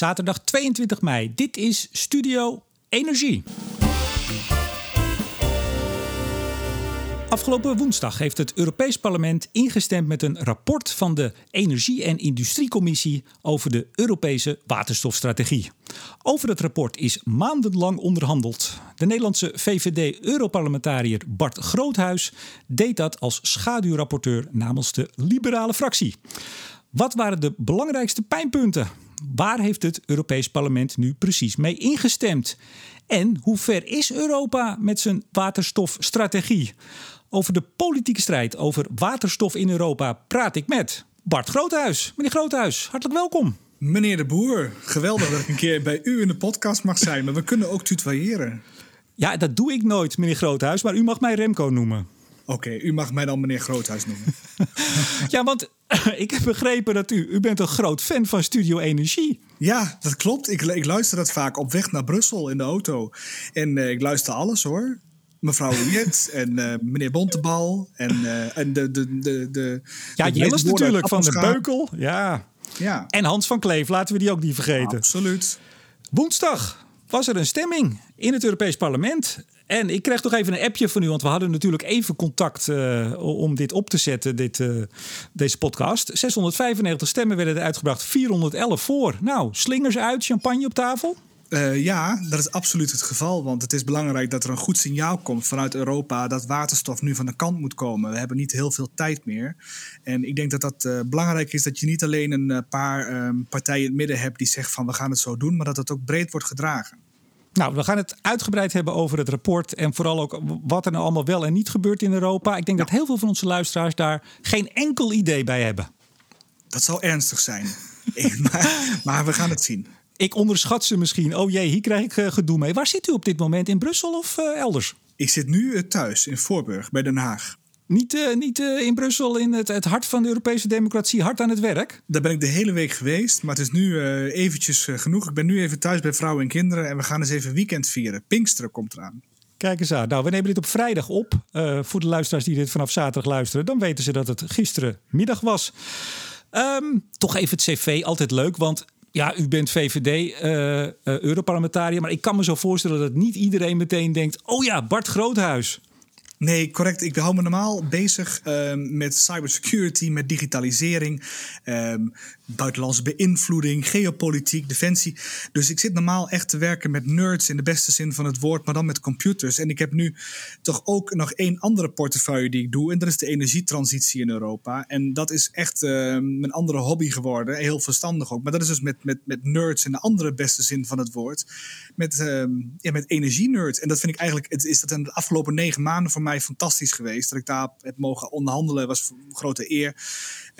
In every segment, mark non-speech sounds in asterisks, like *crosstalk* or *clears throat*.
zaterdag 22 mei. Dit is Studio Energie. Afgelopen woensdag heeft het Europees Parlement ingestemd met een rapport van de Energie- en Industriecommissie over de Europese waterstofstrategie. Over het rapport is maandenlang onderhandeld. De Nederlandse VVD-Europarlementariër Bart Groothuis deed dat als schaduwrapporteur namens de liberale fractie. Wat waren de belangrijkste pijnpunten? Waar heeft het Europees Parlement nu precies mee ingestemd? En hoe ver is Europa met zijn waterstofstrategie? Over de politieke strijd over waterstof in Europa praat ik met Bart Groothuis. Meneer Groothuis, hartelijk welkom. Meneer de Boer, geweldig dat ik een keer bij u in de podcast mag zijn, maar we kunnen ook tutoyeren. Ja, dat doe ik nooit, meneer Groothuis, maar u mag mij Remco noemen. Oké, u mag mij dan meneer Groothuis noemen. *laughs* ja, want *clears throat* ik heb begrepen dat u, u bent een groot fan van Studio Energie. Ja, dat klopt. Ik, ik luister dat vaak op weg naar Brussel in de auto. En uh, ik luister alles hoor mevrouw Wiet *laughs* en uh, meneer Bontebal en, uh, en de, de, de, de. Ja, Jillis natuurlijk van de Beukel. Ja. ja. En Hans van Kleef, laten we die ook niet vergeten. Absoluut. Woensdag was er een stemming in het Europees Parlement. En ik kreeg toch even een appje van u, want we hadden natuurlijk even contact uh, om dit op te zetten, dit, uh, deze podcast. 695 stemmen werden uitgebracht, 411 voor. Nou, slingers uit, champagne op tafel. Uh, ja, dat is absoluut het geval. Want het is belangrijk dat er een goed signaal komt vanuit Europa dat waterstof nu van de kant moet komen. We hebben niet heel veel tijd meer. En ik denk dat dat belangrijk is dat je niet alleen een paar um, partijen in het midden hebt die zeggen van we gaan het zo doen, maar dat het ook breed wordt gedragen. Nou, we gaan het uitgebreid hebben over het rapport en vooral ook wat er nou allemaal wel en niet gebeurt in Europa. Ik denk ja. dat heel veel van onze luisteraars daar geen enkel idee bij hebben. Dat zal ernstig zijn. *laughs* maar, maar we gaan het zien ik onderschat ze misschien. Oh jee, hier krijg ik uh, gedoe mee. Waar zit u op dit moment? In Brussel of uh, elders? Ik zit nu uh, thuis in Voorburg bij Den Haag. Niet, niet in Brussel, in het, het, hart van de Europese democratie, hard aan het werk? Daar ben ik de hele week geweest, maar het is nu eventjes genoeg. Ik ben nu even thuis bij vrouwen en kinderen en we gaan eens even weekend vieren. Pinksteren komt eraan. Kijk eens aan. Nou, we nemen dit op vrijdag op. voor de luisteraars die dit vanaf zaterdag luisteren, dan weten ze dat het gisterenmiddag was. Um, toch even het cv, altijd leuk, want ja, u bent VVD-Europarlementariër, uh, maar ik kan me zo voorstellen dat niet iedereen meteen denkt: oh ja, Bart Groothuis. Nee, correct. Ik hou me normaal bezig uh, met cybersecurity, met digitalisering, um, buitenlandse beïnvloeding, geopolitiek, defensie. Dus ik zit normaal echt te werken met nerds in de beste zin van het woord, maar dan met computers. En ik heb nu toch ook nog één andere portefeuille die ik doe, en dat is de energietransitie in Europa. En dat is echt uh, mijn andere hobby geworden, heel verstandig ook. Maar dat is dus met, met, met nerds in de andere beste zin van het woord, met, uh, ja, met energie-nerds. En dat vind ik eigenlijk, het is dat in de afgelopen negen maanden voor mij fantastisch geweest. Dat ik daar heb mogen onderhandelen was een grote eer.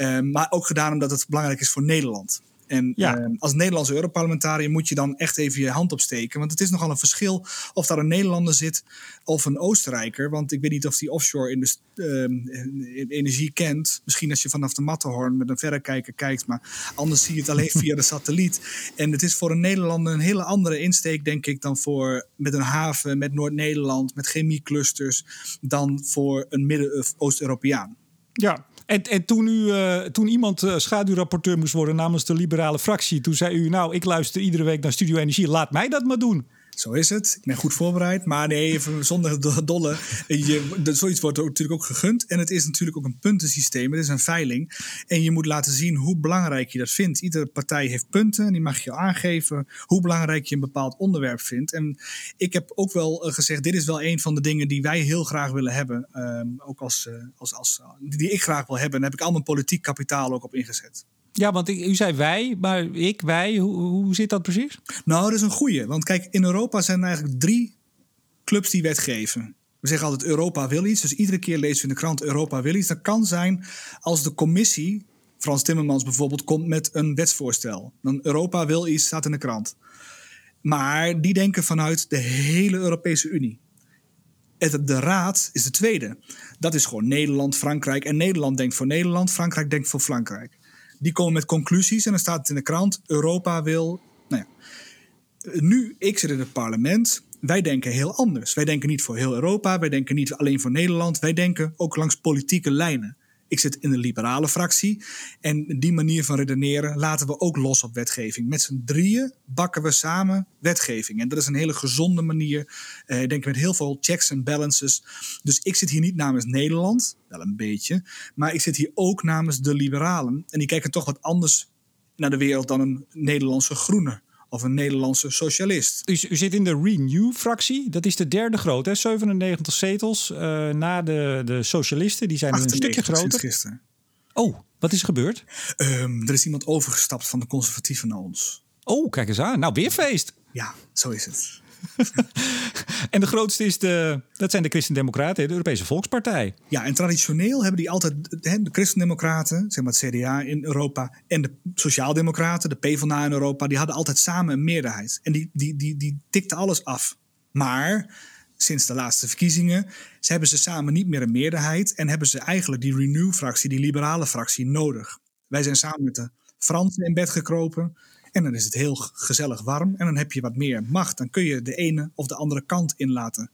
Uh, maar ook gedaan omdat het belangrijk is voor Nederland. En ja. uh, als Nederlandse Europarlementariër moet je dan echt even je hand opsteken. Want het is nogal een verschil of daar een Nederlander zit of een Oostenrijker. Want ik weet niet of die offshore in de, uh, energie kent. Misschien als je vanaf de Matterhorn met een verrekijker kijkt. Maar anders zie je het alleen via de satelliet. En het is voor een Nederlander een hele andere insteek, denk ik, dan voor met een haven, met Noord-Nederland, met chemieclusters, dan voor een Midden-Oost-Europeaan. Ja, en, en toen, u, uh, toen iemand uh, schaduwrapporteur moest worden namens de liberale fractie, toen zei u: Nou, ik luister iedere week naar Studio Energie, laat mij dat maar doen. Zo is het. Ik ben goed voorbereid. Maar nee, even zonder dolle. Je, zoiets wordt natuurlijk ook gegund. En het is natuurlijk ook een puntensysteem. Het is een veiling. En je moet laten zien hoe belangrijk je dat vindt. Iedere partij heeft punten. En die mag je aangeven hoe belangrijk je een bepaald onderwerp vindt. En ik heb ook wel gezegd: dit is wel een van de dingen die wij heel graag willen hebben. Um, ook als, als, als, die ik graag wil hebben. En daar heb ik al mijn politiek kapitaal ook op ingezet. Ja, want u zei wij, maar ik, wij, hoe, hoe zit dat precies? Nou, dat is een goeie. Want kijk, in Europa zijn er eigenlijk drie clubs die wetgeven. We zeggen altijd Europa wil iets. Dus iedere keer lezen we in de krant Europa wil iets. Dat kan zijn als de commissie, Frans Timmermans bijvoorbeeld, komt met een wetsvoorstel. Dan Europa wil iets, staat in de krant. Maar die denken vanuit de hele Europese Unie. De Raad is de tweede. Dat is gewoon Nederland, Frankrijk. En Nederland denkt voor Nederland, Frankrijk denkt voor Frankrijk. Die komen met conclusies en dan staat het in de krant: Europa wil. Nou ja. Nu, ik zit in het parlement. Wij denken heel anders. Wij denken niet voor heel Europa. Wij denken niet alleen voor Nederland. Wij denken ook langs politieke lijnen. Ik zit in de liberale fractie. En die manier van redeneren laten we ook los op wetgeving. Met z'n drieën bakken we samen wetgeving. En dat is een hele gezonde manier. Uh, ik denk met heel veel checks en balances. Dus ik zit hier niet namens Nederland, wel een beetje. Maar ik zit hier ook namens de liberalen. En die kijken toch wat anders naar de wereld dan een Nederlandse groene of een Nederlandse socialist. U, u zit in de Renew-fractie. Dat is de derde grote, 97 zetels. Uh, na de, de socialisten, die zijn nu een stukje groter. Gisteren. Oh, wat is er gebeurd? Um, er is iemand overgestapt van de conservatieven naar ons. Oh, kijk eens aan. Nou, weer feest. Ja, zo is het. *laughs* en de grootste is de, dat zijn de Christendemocraten, de Europese Volkspartij. Ja, en traditioneel hebben die altijd de Christendemocraten, zeg maar het CDA in Europa, en de Sociaaldemocraten, de PvdA in Europa, die hadden altijd samen een meerderheid. En die, die, die, die tikten alles af. Maar sinds de laatste verkiezingen hebben ze samen niet meer een meerderheid en hebben ze eigenlijk die Renew-fractie, die liberale fractie, nodig. Wij zijn samen met de Fransen in bed gekropen. En dan is het heel gezellig warm. En dan heb je wat meer macht. Dan kun je de ene of de andere kant in laten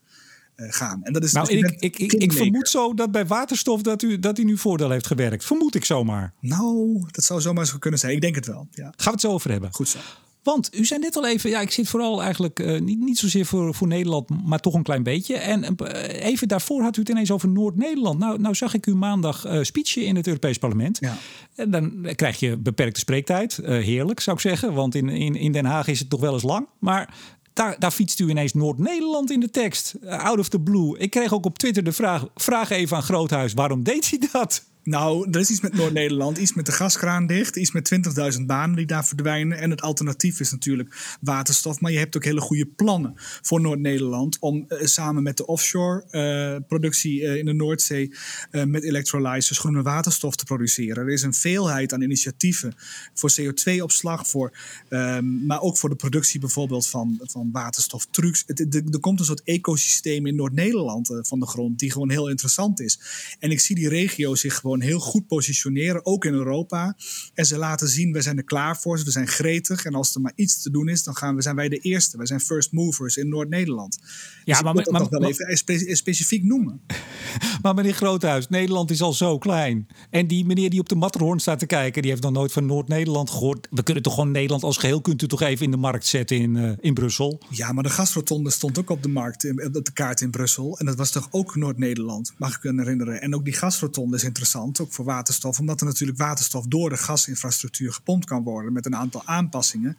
uh, gaan. En dat is nou, dus ik, ik, ik, ik, vermoed zo dat bij waterstof dat u, dat u nu voordeel heeft gewerkt. Vermoed ik zomaar. Nou, dat zou zomaar zo kunnen zijn. Ik denk het wel. Ja. Gaan we het zo over hebben. Goed zo. Want u zei net al even, ja, ik zit vooral eigenlijk uh, niet, niet zozeer voor, voor Nederland, maar toch een klein beetje. En uh, even daarvoor had u het ineens over Noord-Nederland. Nou, nou zag ik u maandag uh, speechen in het Europees Parlement. Ja. En dan krijg je beperkte spreektijd. heerlijk, zou ik zeggen. Want in, in, in Den Haag is het toch wel eens lang. Maar daar, daar fietst u ineens Noord-Nederland in de tekst. out of the blue. Ik kreeg ook op Twitter de vraag, vraag even aan Groothuis, waarom deed hij dat? Nou, er is iets met Noord-Nederland, iets met de gaskraan dicht, iets met 20.000 banen die daar verdwijnen. En het alternatief is natuurlijk waterstof. Maar je hebt ook hele goede plannen voor Noord-Nederland om uh, samen met de offshore uh, productie uh, in de Noordzee met electrolyzers groene waterstof te produceren. Er is een veelheid aan initiatieven voor CO2-opslag, voor, ehm, maar ook voor de productie bijvoorbeeld van, van waterstoftrucs. Er komt een soort ecosysteem in Noord-Nederland van de grond die gewoon heel interessant is. En ik zie die regio zich gewoon heel goed positioneren, ook in Europa. En ze laten zien, wij zijn er klaar voor, we zijn gretig. En als er maar iets te doen is, dan gaan we, zijn wij de eerste. Wij zijn first movers in Noord-Nederland. Ja, dus maar, ik maar, dat wel even specifiek noemen. *laughs* Maar meneer Groothuis, Nederland is al zo klein. En die meneer die op de Matterhorn staat te kijken, die heeft nog nooit van Noord-Nederland gehoord. We kunnen toch gewoon Nederland als geheel, kunt u toch even in de markt zetten in, uh, in Brussel? Ja, maar de gasrotonde stond ook op de markt, in, op de kaart in Brussel. En dat was toch ook Noord-Nederland, mag ik me herinneren. En ook die gasrotonde is interessant ook voor waterstof, omdat er natuurlijk waterstof door de gasinfrastructuur gepompt kan worden met een aantal aanpassingen.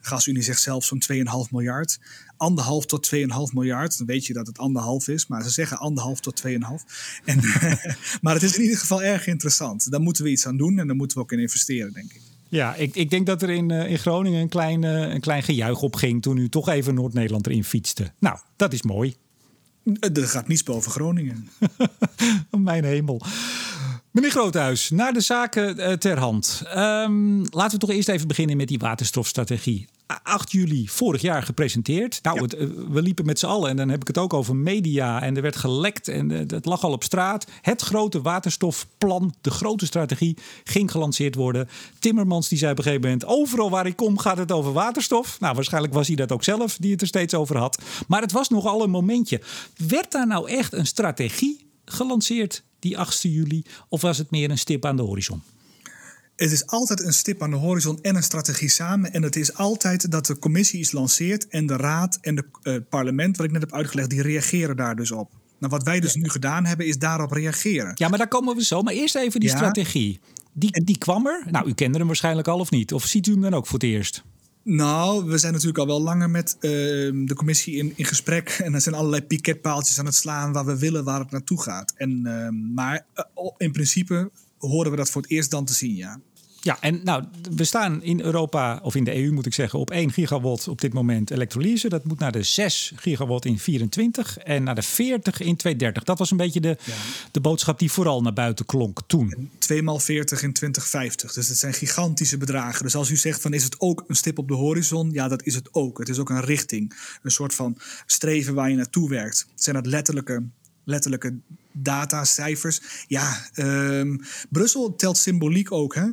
De gasunie zegt zelfs zo'n 2,5 miljard. Anderhalf tot 2,5 miljard. Dan weet je dat het anderhalf is, maar ze zeggen anderhalf tot 2,5. En, *laughs* maar het is in ieder geval erg interessant. Daar moeten we iets aan doen en daar moeten we ook in investeren, denk ik. Ja, ik, ik denk dat er in, uh, in Groningen een klein, uh, een klein gejuich op ging toen u toch even Noord-Nederland erin fietste. Nou, dat is mooi. Er gaat niets boven Groningen. *laughs* Mijn hemel. Meneer Groothuis, naar de zaken eh, ter hand. Um, laten we toch eerst even beginnen met die waterstofstrategie. 8 juli vorig jaar gepresenteerd. Nou, het, eh, we liepen met z'n allen en dan heb ik het ook over media. En er werd gelekt en het eh, lag al op straat. Het grote waterstofplan, de grote strategie, ging gelanceerd worden. Timmermans die zei op een gegeven moment... overal waar ik kom gaat het over waterstof. Nou, waarschijnlijk was hij dat ook zelf die het er steeds over had. Maar het was nogal een momentje. Werd daar nou echt een strategie gelanceerd die 8 juli? Of was het meer een stip aan de horizon? Het is altijd een stip aan de horizon en een strategie samen. En het is altijd dat de commissie iets lanceert en de raad en het uh, parlement, wat ik net heb uitgelegd, die reageren daar dus op. Nou, wat wij dus nu gedaan hebben, is daarop reageren. Ja, maar daar komen we zo. Maar eerst even die ja. strategie. Die, die kwam er. Nou, u kende hem waarschijnlijk al of niet? Of ziet u hem dan ook voor het eerst? Nou, we zijn natuurlijk al wel langer met uh, de commissie in, in gesprek. *laughs* En er zijn allerlei piketpaaltjes aan het slaan waar we willen waar het naartoe gaat. En, uh, maar uh, in principe horen we dat voor het eerst dan te zien, ja. Ja, en nou, we staan in Europa, of in de EU moet ik zeggen, op 1 gigawatt op dit moment elektrolyse. Dat moet naar de 6 gigawatt in 24 en naar de 40 in 2030. Dat was een beetje de, ja. de boodschap die vooral naar buiten klonk toen. 2 maal 40 in 2050. Dus dat zijn gigantische bedragen. Dus als u zegt van is het ook een stip op de horizon? Ja, dat is het ook. Het is ook een richting. Een soort van streven waar je naartoe werkt. Zijn dat letterlijke letterlijke data, cijfers. Ja, ehm, Brussel telt symboliek ook. Hè?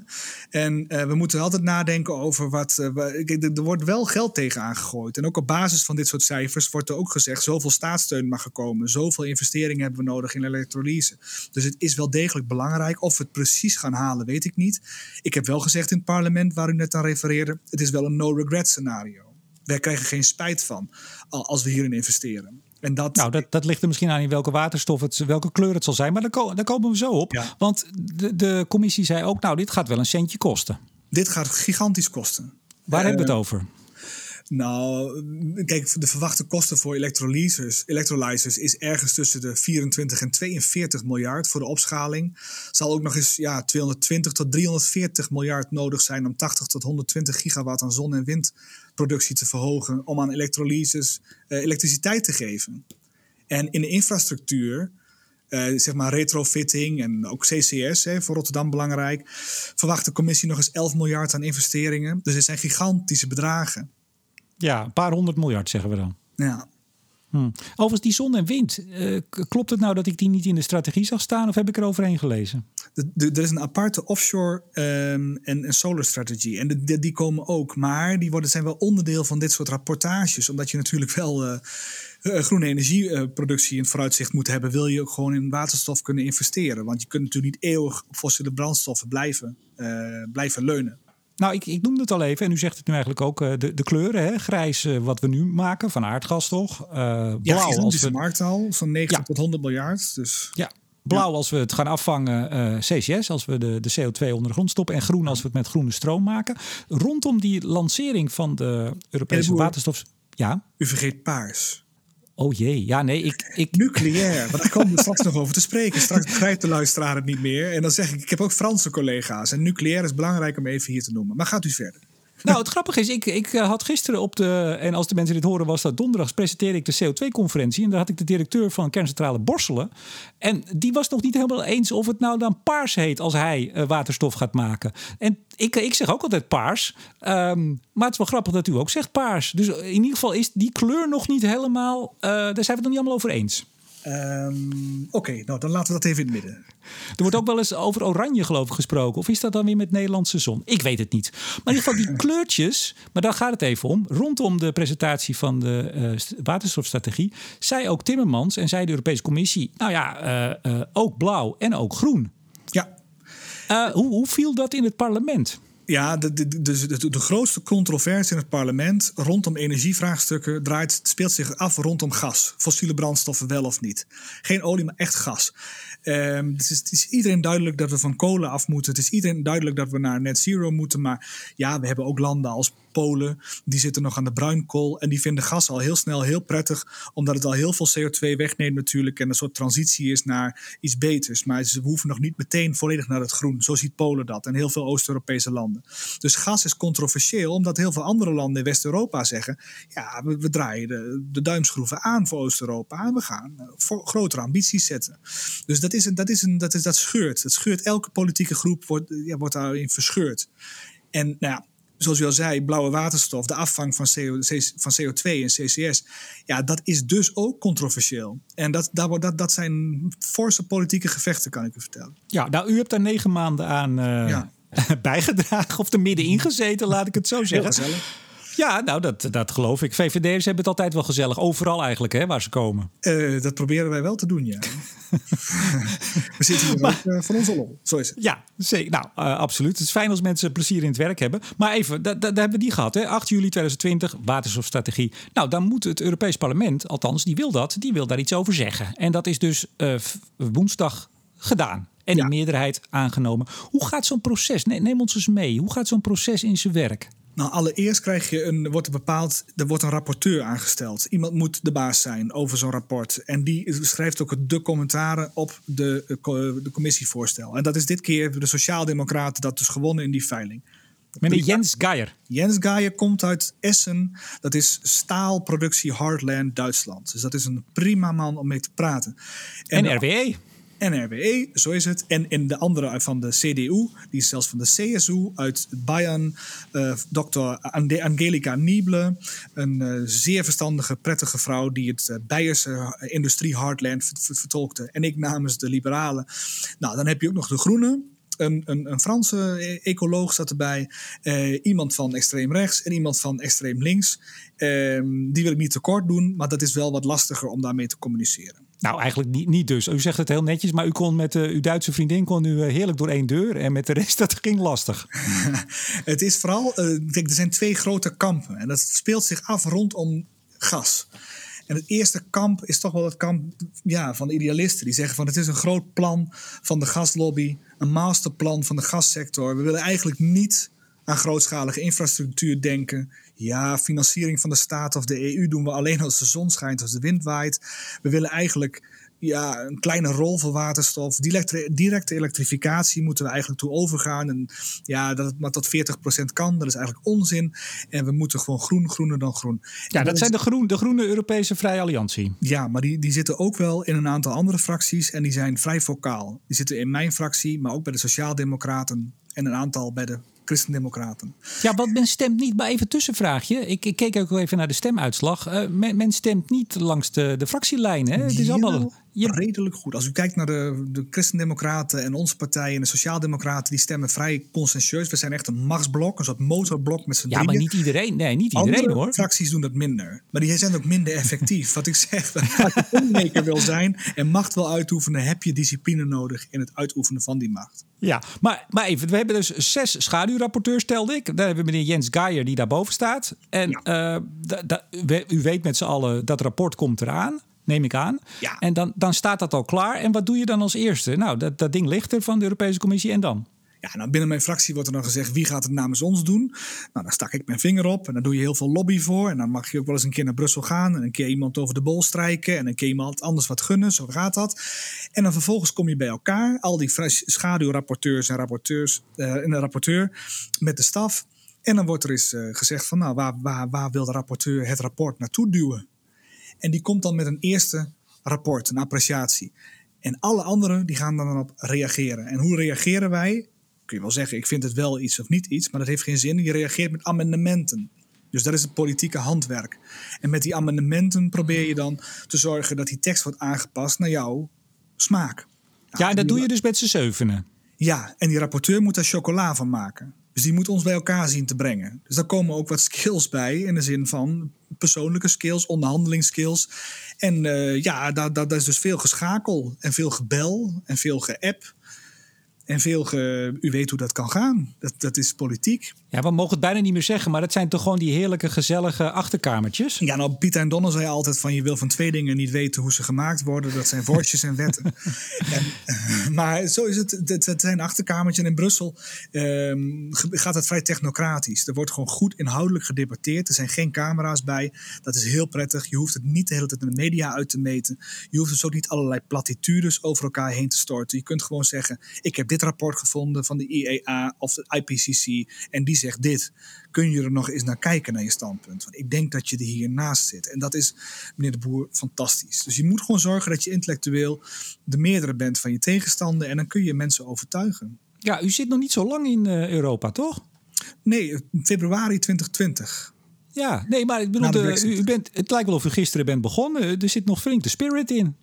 En uh, we moeten altijd nadenken over wat. Uh, er wordt wel geld tegen aangegooid. En ook op basis van dit soort cijfers wordt er ook gezegd: zoveel staatssteun mag er komen. Zoveel investeringen hebben we nodig in elektrolyse. Dus het is wel degelijk belangrijk. Of we het precies gaan halen, weet ik niet. Ik heb wel gezegd in het parlement, waar u net aan refereerde: het is wel een no-regret scenario. Wij krijgen geen spijt van als we hierin investeren. En dat, nou, dat, dat ligt er misschien aan in welke waterstof het, welke kleur het zal zijn. Maar daar, daar komen we zo op. Want de, de commissie zei ook, nou, dit gaat wel een centje kosten. Dit gaat gigantisch kosten. Waar hebben we het over? Nou, kijk, de verwachte kosten voor elektrolyzers, electrolyzers is ergens tussen de 24 en 42 miljard voor de opschaling. Zal ook nog eens ja, 220 tot 340 miljard nodig zijn om 80 tot 120 gigawatt aan zon- en windproductie te verhogen om aan elektrolyzers uh, elektriciteit te geven. En in de infrastructuur, uh, zeg maar retrofitting en ook CCS, hè, voor Rotterdam belangrijk, verwacht de commissie nog eens 11 miljard aan investeringen. Dus het zijn gigantische bedragen. Ja, een paar honderd miljard zeggen we dan. Ja. Hm. Overigens, die zon en wind. Uh, klopt het nou dat ik die niet in de strategie zag staan of heb ik er overheen gelezen? er is een aparte offshore um, en, en solar strategie. En de, die komen ook. Maar die worden, zijn wel onderdeel van dit soort rapportages. Omdat je natuurlijk wel uh, groene energieproductie in het vooruitzicht moet hebben. Wil je ook gewoon in waterstof kunnen investeren. Want je kunt natuurlijk niet eeuwig op fossiele brandstoffen blijven, blijven leunen. Nou, ik, ik noemde het al even en u zegt het nu eigenlijk ook. Uh, de, de kleuren, hè? grijs uh, wat we nu maken van aardgas toch? Uh, blauw ja, als we... markt al, van 90 tot 100 miljard. Dus... Ja, blauw als we het gaan afvangen, CCS, als we de, de CO2 onder de grond stoppen. En groen als we het met groene stroom maken. Rondom die lancering van de Europese waterstof... Ja? U vergeet paars. Oh jee, ja nee, ik... ik... Nucleair, want daar komen we straks nog over te spreken. Straks begrijpt de luisteraar het niet meer. En dan zeg ik, ik heb ook Franse collega's. En nucleair is belangrijk om even hier te noemen. Maar gaat u verder. Nou, het grappige is, ik, ik eh, had gisteren op de, en als de mensen dit horen, was dat donderdag, presenteerde ik de CO2-conferentie. En daar had ik de directeur van kerncentrale Borselen. En die was nog niet helemaal eens of het nou dan paars heet als hij uh, waterstof gaat maken. En ik, ik zeg ook altijd paars. Um, maar het is wel grappig dat u ook zegt paars. Dus in ieder geval is die kleur nog niet helemaal, uh, daar zijn we het nog niet allemaal over eens. Um, Oké, nou dan laten we dat even in het midden. Er wordt ook wel eens over oranje geloof ik gesproken. Of is dat dan weer met Nederlandse zon? Ik weet het niet. Maar in ieder geval die *laughs* kleurtjes, maar daar gaat het even om. Rondom de presentatie van de uh, waterstofstrategie zei ook Timmermans en zei de Europese Commissie... nou ja, uh, uh, ook blauw en ook groen. Ja. hoe, hoe viel dat in het parlement? Ja, de, de, de, de, grootste controverse in het parlement rondom energievraagstukken draait, speelt zich af rondom gas. Fossiele brandstoffen wel of niet. Geen olie, maar echt gas. Het, is, het, is, iedereen duidelijk dat we van kolen af moeten. Het is iedereen duidelijk dat we naar net zero moeten. Maar ja, we hebben ook landen als Polen, die zitten nog aan de bruinkool. En die vinden gas al heel snel heel prettig, omdat het al heel veel CO2 wegneemt natuurlijk. En een soort transitie is naar iets beters. Maar ze hoeven nog niet meteen volledig naar het groen. Zo ziet Polen dat en heel veel Oost-Europese landen. Dus gas is controversieel, omdat heel veel andere landen in West-Europa zeggen: ja, we, draaien de, de, duimschroeven aan voor Oost-Europa en we gaan uh, voor grotere ambities zetten. Dus dat, is een, dat, is een, dat, is, dat scheurt. Dat scheurt. Elke politieke groep wordt, ja, wordt daarin verscheurd. En nou ja, zoals u al zei, blauwe waterstof, de afvang van, CO, van CO2 en CCS. Ja, dat is dus ook controversieel. En dat, dat, dat, dat zijn forse politieke gevechten, kan ik u vertellen. Ja, nou, u hebt daar negen maanden aan uh, ja. *laughs* bijgedragen of er middenin gezeten, laat ik het zo zeggen. Ja, nou, dat, dat geloof ik. VVD'ers hebben het altijd wel gezellig. Overal eigenlijk, hè, waar ze komen. Uh, dat proberen wij wel te doen, ja. *laughs* We zitten hier maar, ook uh, van onze lol. Zo is het. Ja, zeker. Nou, uh, absoluut. Het is fijn als mensen plezier in het werk hebben. Maar even, daar hebben we die gehad. Hè? 8 juli 2020, waterstofstrategie. Nou, dan moet het Europees Parlement, althans, die wil dat. Die wil daar iets over zeggen. En dat is dus woensdag gedaan. En ja. in meerderheid aangenomen. Hoe gaat zo'n proces? Neem ons eens mee. Hoe gaat zo'n proces in zijn werk? Nou, allereerst krijg je een, wordt er bepaald, er wordt een rapporteur aangesteld. Iemand moet de baas zijn over zo'n rapport. En die schrijft ook de commentaren op de, de commissievoorstel. En dat is dit keer de Sociaaldemocraten dat dus gewonnen in die veiling. Meneer Jens Geier. Jens Geier komt uit Essen. Dat is staalproductie Heartland Duitsland. Dus dat is een prima man om mee te praten. En, en RWE. NRWE, zo is het. En in de andere van de CDU, die is zelfs van de CSU uit Bayern, uh, dokter Angelica Nieble. Een uh, zeer verstandige, prettige vrouw die het uh, Beierse industrie Heartland vertolkte. En ik namens de liberalen. Nou, dan heb je ook nog de Groenen een, een, een Franse ecoloog zat erbij. Iemand van extreem rechts en iemand van extreem links. Uh, die wil ik niet tekort doen, maar dat is wel wat lastiger om daarmee te communiceren. Nou, eigenlijk niet, niet dus. U zegt het heel netjes, maar u kon met uh, uw Duitse vriendin kon u heerlijk door één deur. En met de rest, *laughs* dat ging lastig. *laughs* het is vooral, kijk, er zijn twee grote kampen. En dat speelt zich af rondom gas. En het eerste kamp is toch wel het kamp ja, van de idealisten. Die zeggen van het is een groot plan van de gaslobby. Een masterplan van de gassector. We willen eigenlijk niet aan grootschalige infrastructuur denken. Ja, financiering van de staat of de EU doen we alleen als de zon schijnt, als de wind waait. We willen eigenlijk ja, een kleine rol voor waterstof. Directe, directe elektrificatie moeten we eigenlijk toe overgaan. En ja, dat het maar tot 40% kan, dat is eigenlijk onzin. En we moeten gewoon groen, groener dan groen. Ja, dat, zijn de, groen, de Groene Europese Vrije Alliantie. Ja, maar die, die zitten ook wel in een aantal andere fracties en die zijn vrij vocaal. Die zitten in mijn fractie, maar ook bij de Sociaaldemocraten en een aantal bij de Christendemocraten. Ja, want men stemt niet, maar even tussenvraagje. Ik, ik keek ook even naar de stemuitslag. Uh, men, men, stemt niet langs de, de fractielijn. Hè? Het is allemaal redelijk goed. Als u kijkt naar de, de Christendemocraten en onze partij en de Sociaaldemocraten, die stemmen vrij consensueus. We zijn echt een machtsblok, een soort motorblok met z'n Ja, maar niet iedereen. Nee, niet iedereen Andere hoor. fracties doen dat minder. Maar die zijn ook minder effectief. *laughs* Wat ik zeg, als je onmaker wil zijn en macht wil uitoefenen, heb je discipline nodig in het uitoefenen van die macht. Ja, maar, maar even, we hebben dus zes schaduwrapporteurs, stelde ik. Daar hebben we meneer Jens Geijer die daarboven staat. En ja. uh, u weet met z'n allen, dat rapport komt eraan neem ik aan. Ja. En dan, dan staat dat al klaar. En wat doe je dan als eerste? Nou, dat, dat ding ligt er van de Europese Commissie en dan? Ja, nou binnen mijn fractie wordt er dan gezegd wie gaat het namens ons doen. Nou, dan stak ik mijn vinger op en dan doe je heel veel lobby voor. En dan mag je ook wel eens een keer naar Brussel gaan en een keer iemand over de bol strijken en een keer iemand anders wat gunnen. Zo gaat dat. En dan vervolgens kom je bij elkaar, al die schaduwrapporteurs en rapporteurs uh, en een rapporteur met de staf. En dan wordt er eens uh, gezegd van nou, waar, waar, waar wil de rapporteur het rapport naartoe duwen? En die komt dan met een eerste rapport, een appreciatie. En alle anderen die gaan dan op reageren. En hoe reageren wij? Kun je wel zeggen, ik vind het wel iets of niet iets, maar dat heeft geen zin. Je reageert met amendementen. Dus dat is het politieke handwerk. En met die amendementen probeer je dan te zorgen dat die tekst wordt aangepast naar jouw smaak. Ja, en dat doe je dus met z'n zevenen. Ja, en die rapporteur moet daar chocola van maken. Dus die moet ons bij elkaar zien te brengen. Dus daar komen ook wat skills bij, in de zin van persoonlijke skills, onderhandelingsskills. En uh, ja, daar, daar, daar, is dus veel geschakel en veel gebel en veel geapp. En veel, ge, u weet hoe dat kan gaan. Dat, dat is politiek. Ja, we mogen het bijna niet meer zeggen, maar dat zijn toch gewoon die heerlijke, gezellige achterkamertjes? Ja, nou, Pieter en Donner zei altijd van je wil van twee dingen niet weten hoe ze gemaakt worden. Dat zijn vorstjes en wetten. *laughs* en, maar zo is het. Het, zijn achterkamertjes. En in Brussel um, gaat het vrij technocratisch. Er wordt gewoon goed inhoudelijk gedebatteerd. Er zijn geen camera's bij. Dat is heel prettig. Je hoeft het niet de hele tijd in de media uit te meten. Je hoeft dus ook niet allerlei platitudes over elkaar heen te storten. Je kunt gewoon zeggen, ik heb dit rapport gevonden van de IEA of de IPCC. En die zegt dit. Kun je er nog eens naar kijken naar je standpunt? Want ik denk dat je er hiernaast zit. En dat is, meneer de Boer, fantastisch. Dus je moet gewoon zorgen dat je intellectueel de meerdere bent van je tegenstander. En dan kun je mensen overtuigen. Ja, u zit nog niet zo lang in uh, Europa, toch? Nee, februari 2020. Ja, nee, maar ik bedoel, de, u bent, het lijkt wel of u gisteren bent begonnen. Er zit nog flink de spirit in.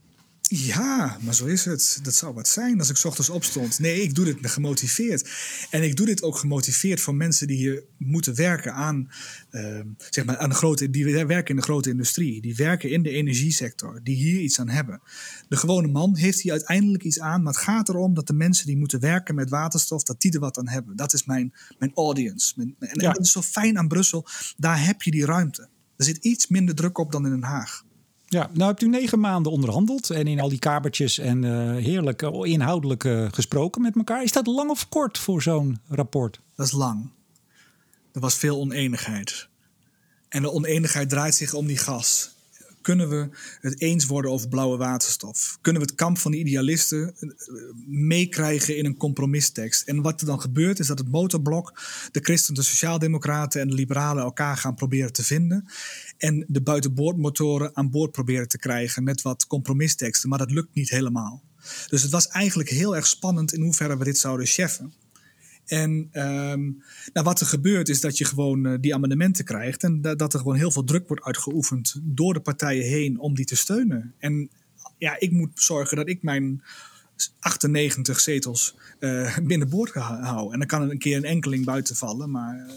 Ja, maar zo is het. Dat zou wat zijn als ik ochtends opstond. Nee, ik doe dit gemotiveerd. En ik doe dit ook gemotiveerd voor mensen die hier moeten werken aan, uh, zeg maar, aan de grote, die werken in de grote industrie, die werken in de energiesector, die hier iets aan hebben. De gewone man heeft hier uiteindelijk iets aan, maar het gaat erom dat de mensen die moeten werken met waterstof, dat die er wat aan hebben. Dat is mijn, mijn audience. Mijn, en, ja. en dat is zo fijn aan Brussel, daar heb je die ruimte. Er zit iets minder druk op dan in Den Haag. Ja, nou hebt u negen maanden onderhandeld en in al die kabertjes en uh, heerlijk inhoudelijk uh, gesproken met elkaar. Is dat lang of kort voor zo'n rapport? Dat is lang. Er was veel oneenigheid. En de oneenigheid draait zich om die gas. Kunnen we het eens worden over blauwe waterstof? Kunnen we het kamp van de idealisten eh, meekrijgen in een compromistekst? En wat er dan gebeurt is dat het motorblok, de christenen, de sociaaldemocraten en de liberalen elkaar gaan proberen te vinden. En de buitenboordmotoren aan boord proberen te krijgen met wat compromisteksten. Maar dat lukt niet helemaal. Dus het was eigenlijk heel erg spannend in hoeverre we dit zouden cheffen. En ehm, nou, wat er gebeurt is dat je gewoon uh, die amendementen krijgt en dat er gewoon heel veel druk wordt uitgeoefend door de partijen heen om die te steunen. En ja, ik moet zorgen dat ik mijn 98 zetels uh, *laughs* binnenboord hou. En dan kan er een keer een enkeling buiten vallen, maar uh,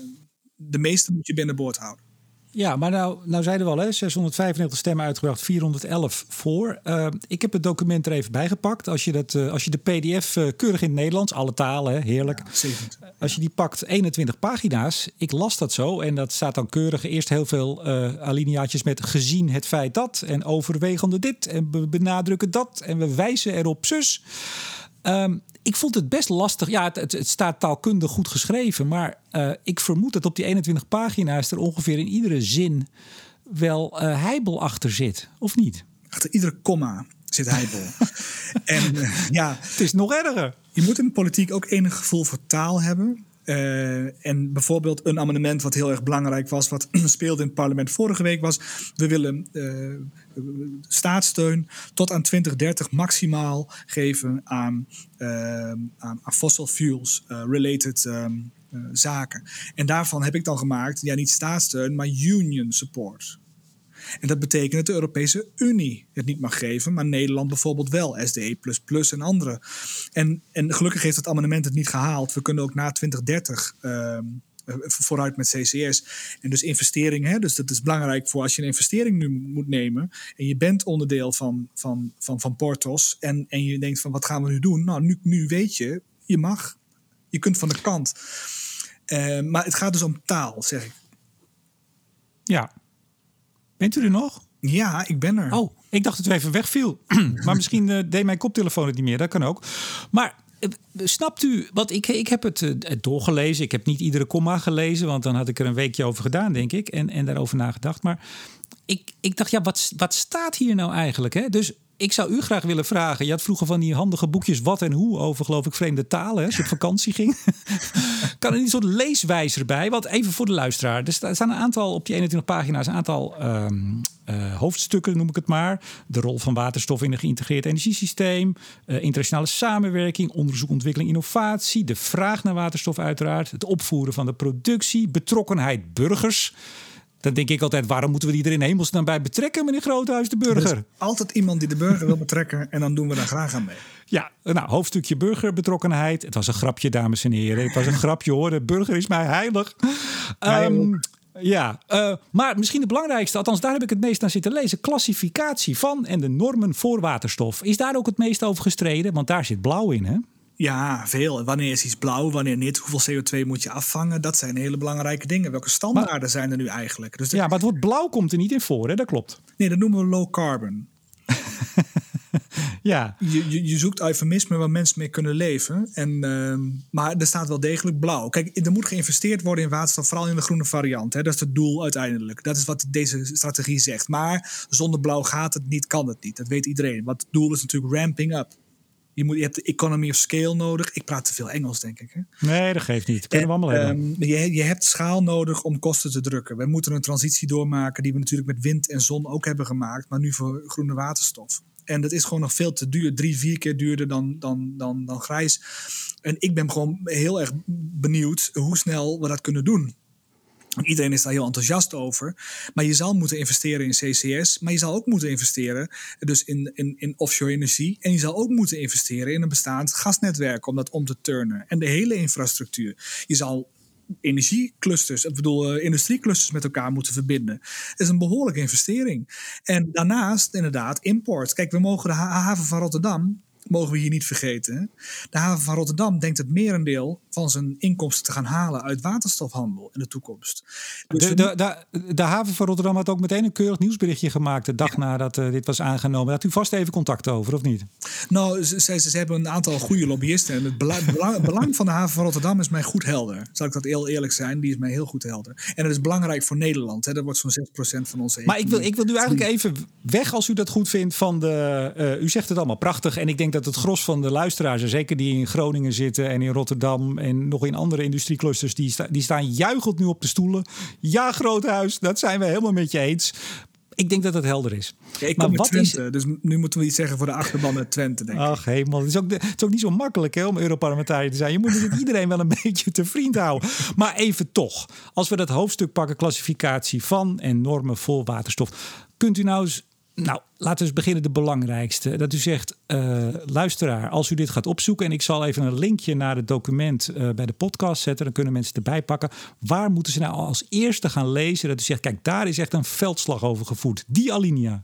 de meeste moet je binnenboord houden. Ja, maar nou, nou zeiden we al, hè, 695 stemmen uitgebracht, 411 voor. Uh, ik heb het document er even bijgepakt. Als je, dat, uh, als je de PDF uh, keurig in het Nederlands, alle talen, hè, heerlijk. Ja, als je die pakt, 21 pagina's. Ik las dat zo en dat staat dan keurig. Eerst heel veel alineaatjes met gezien het feit dat en overwegende dit en we benadrukken dat en we wijzen erop zus. Um, ik vond het best lastig. Ja, het, het, staat taalkundig goed geschreven. Maar uh, ik vermoed dat op die 21 pagina's er ongeveer in iedere zin wel uh, heibel achter zit. Of niet? Achter iedere komma zit heibel. *laughs* en uh, ja. Het is nog erger. Je moet in de politiek ook enig gevoel voor taal hebben. Uh, en bijvoorbeeld een amendement wat heel erg belangrijk was, wat *clears throat* speelde in het parlement vorige week, was: we willen uh, staatssteun tot aan 2030 maximaal geven aan, uh, aan, aan, fossil fuels related zaken. En daarvan heb ik dan gemaakt, ja, niet staatssteun, maar union support. En dat betekent dat de Europese Unie het niet mag geven, maar Nederland bijvoorbeeld wel, SDE en andere. En, en gelukkig heeft het amendement het niet gehaald. We kunnen ook na 2030 uh, vooruit met CCS. En dus investeringen, hè, dus dat is belangrijk voor als je een investering nu moet nemen en je bent onderdeel van, van, van, van Portos en, en je denkt van wat gaan we nu doen? Nou, nu, nu weet je, je mag, je kunt van de kant. Uh, maar het gaat dus om taal, zeg ik. Ja, Bent u er nog? Ja, ik ben er. Oh, ik dacht dat u even wegviel. *clears throat* maar misschien uh, deed mijn koptelefoon het niet meer. Dat kan ook. Maar uh, snapt u, wat ik, ik heb het uh, doorgelezen. Ik heb niet iedere komma gelezen, want dan had ik er een weekje over gedaan, denk ik. En, en daarover nagedacht. Maar ik, ik dacht, ja, wat, wat staat hier nou eigenlijk? Hè? Dus ik zou u graag willen vragen. Je had vroeger van die handige boekjes wat en hoe over, geloof ik, vreemde talen. Als je op vakantie ging. *laughs* kan er een soort leeswijzer bij? Want even voor de luisteraar. Er staan een aantal op die 21 pagina's, een aantal um, uh, hoofdstukken, noem ik het maar. De rol van waterstof in een geïntegreerd energiesysteem. Uh, internationale samenwerking, onderzoek, ontwikkeling, innovatie. De vraag naar waterstof, uiteraard. Het opvoeren van de productie. Betrokkenheid burgers. Dan denk ik altijd, waarom moeten we die er in hemelsnaam bij betrekken, meneer Groothuis, de burger? Er is altijd iemand die de burger wil betrekken en dan doen we daar graag aan mee. Ja, nou, hoofdstukje burgerbetrokkenheid. Het was een grapje, dames en heren. Het was een grapje hoor, de burger is mij heilig. Um, ja, uh, maar misschien het belangrijkste, althans daar heb ik het meest aan zitten lezen, klassificatie van en de normen voor waterstof. Is daar ook het meest over gestreden? Want daar zit blauw in, hè? Ja, veel. Wanneer is iets blauw, wanneer niet? Hoeveel CO2 moet je afvangen? Dat zijn hele belangrijke dingen. Welke standaarden maar, zijn er nu eigenlijk? Dus ja, maar het woord blauw komt er niet in voor, hè? Dat klopt. Nee, dat noemen we low carbon. *laughs* ja. Je, je, je, zoekt eufemismen waar mensen mee kunnen leven. En, uh, maar er staat wel degelijk blauw. Kijk, er moet geïnvesteerd worden in waterstof, vooral in de groene variant. Hè. Dat is het doel uiteindelijk. Dat is wat deze strategie zegt. Maar zonder blauw gaat het niet, kan het niet. Dat weet iedereen. Want het doel is natuurlijk ramping up. Je, moet, je hebt de economy of scale nodig. Ik praat te veel Engels, denk ik. Hè? Nee, dat geeft niet. We allemaal hebben. Um, je, je hebt schaal nodig om kosten te drukken. We moeten een transitie doormaken die we natuurlijk met wind en zon ook hebben gemaakt. Maar nu voor groene waterstof. En dat is gewoon nog veel te duur. Drie, vier keer duurder dan, dan, dan, dan grijs. En ik ben gewoon heel erg benieuwd hoe snel we dat kunnen doen. Iedereen is daar heel enthousiast over. Maar je zal moeten investeren in CCS. Maar je zal ook moeten investeren dus in, in, in offshore energie. En je zal ook moeten investeren in een bestaand gasnetwerk om dat om te turnen. En de hele infrastructuur. Je zal energieclusters, ik bedoel uh, industrieclusters met elkaar moeten verbinden. Dat is een behoorlijke investering. En daarnaast inderdaad import. Kijk, we mogen de haven van Rotterdam mogen we hier niet vergeten. De haven van Rotterdam denkt het merendeel van zijn inkomsten te gaan halen uit waterstofhandel in de toekomst. Dus de, de, de, de, haven van Rotterdam had ook meteen een keurig nieuwsberichtje gemaakt de dag nadat uh, dit was aangenomen. Had u vast even contact over, of niet? Nou, ze, ze, ze hebben een aantal goede lobbyisten. En het belang, belang, van de haven van Rotterdam is mij goed helder. Zal ik dat heel eerlijk zijn? Die is mij heel goed helder. En dat is belangrijk voor Nederland. Hè. Dat wordt zo'n 6% van onze Maar ik wil, ik wil nu eigenlijk even weg, als u dat goed vindt, van de... Uh, u zegt het allemaal prachtig. En ik denk dat het gros van de luisteraars, zeker die in Groningen zitten en in Rotterdam en nog in andere industrieclusters, die, sta, die staan juichend nu op de stoelen. Ja, Groothuis, dat zijn we helemaal met je eens. Ik denk dat het helder is. Ja, ik maar wat Twente, is... dus nu moeten we iets zeggen voor de achterban met Twente, denk ik. Ach, hemel. Het is ook, het is ook niet zo makkelijk hè, om Europarlementariër te zijn. Je moet iedereen wel een *laughs* beetje te vriend houden. Maar even toch, als we dat hoofdstuk pakken, klassificatie van en normen voor waterstof. Kunt u nou eens nou, laten we eens beginnen de belangrijkste. Dat u zegt, uh, luisteraar, als u dit gaat opzoeken... en ik zal even een linkje naar het document uh, bij de podcast zetten... dan kunnen mensen erbij pakken. Waar moeten ze nou als eerste gaan lezen? Dat u zegt, kijk, daar is echt een veldslag over gevoerd. Die alinea.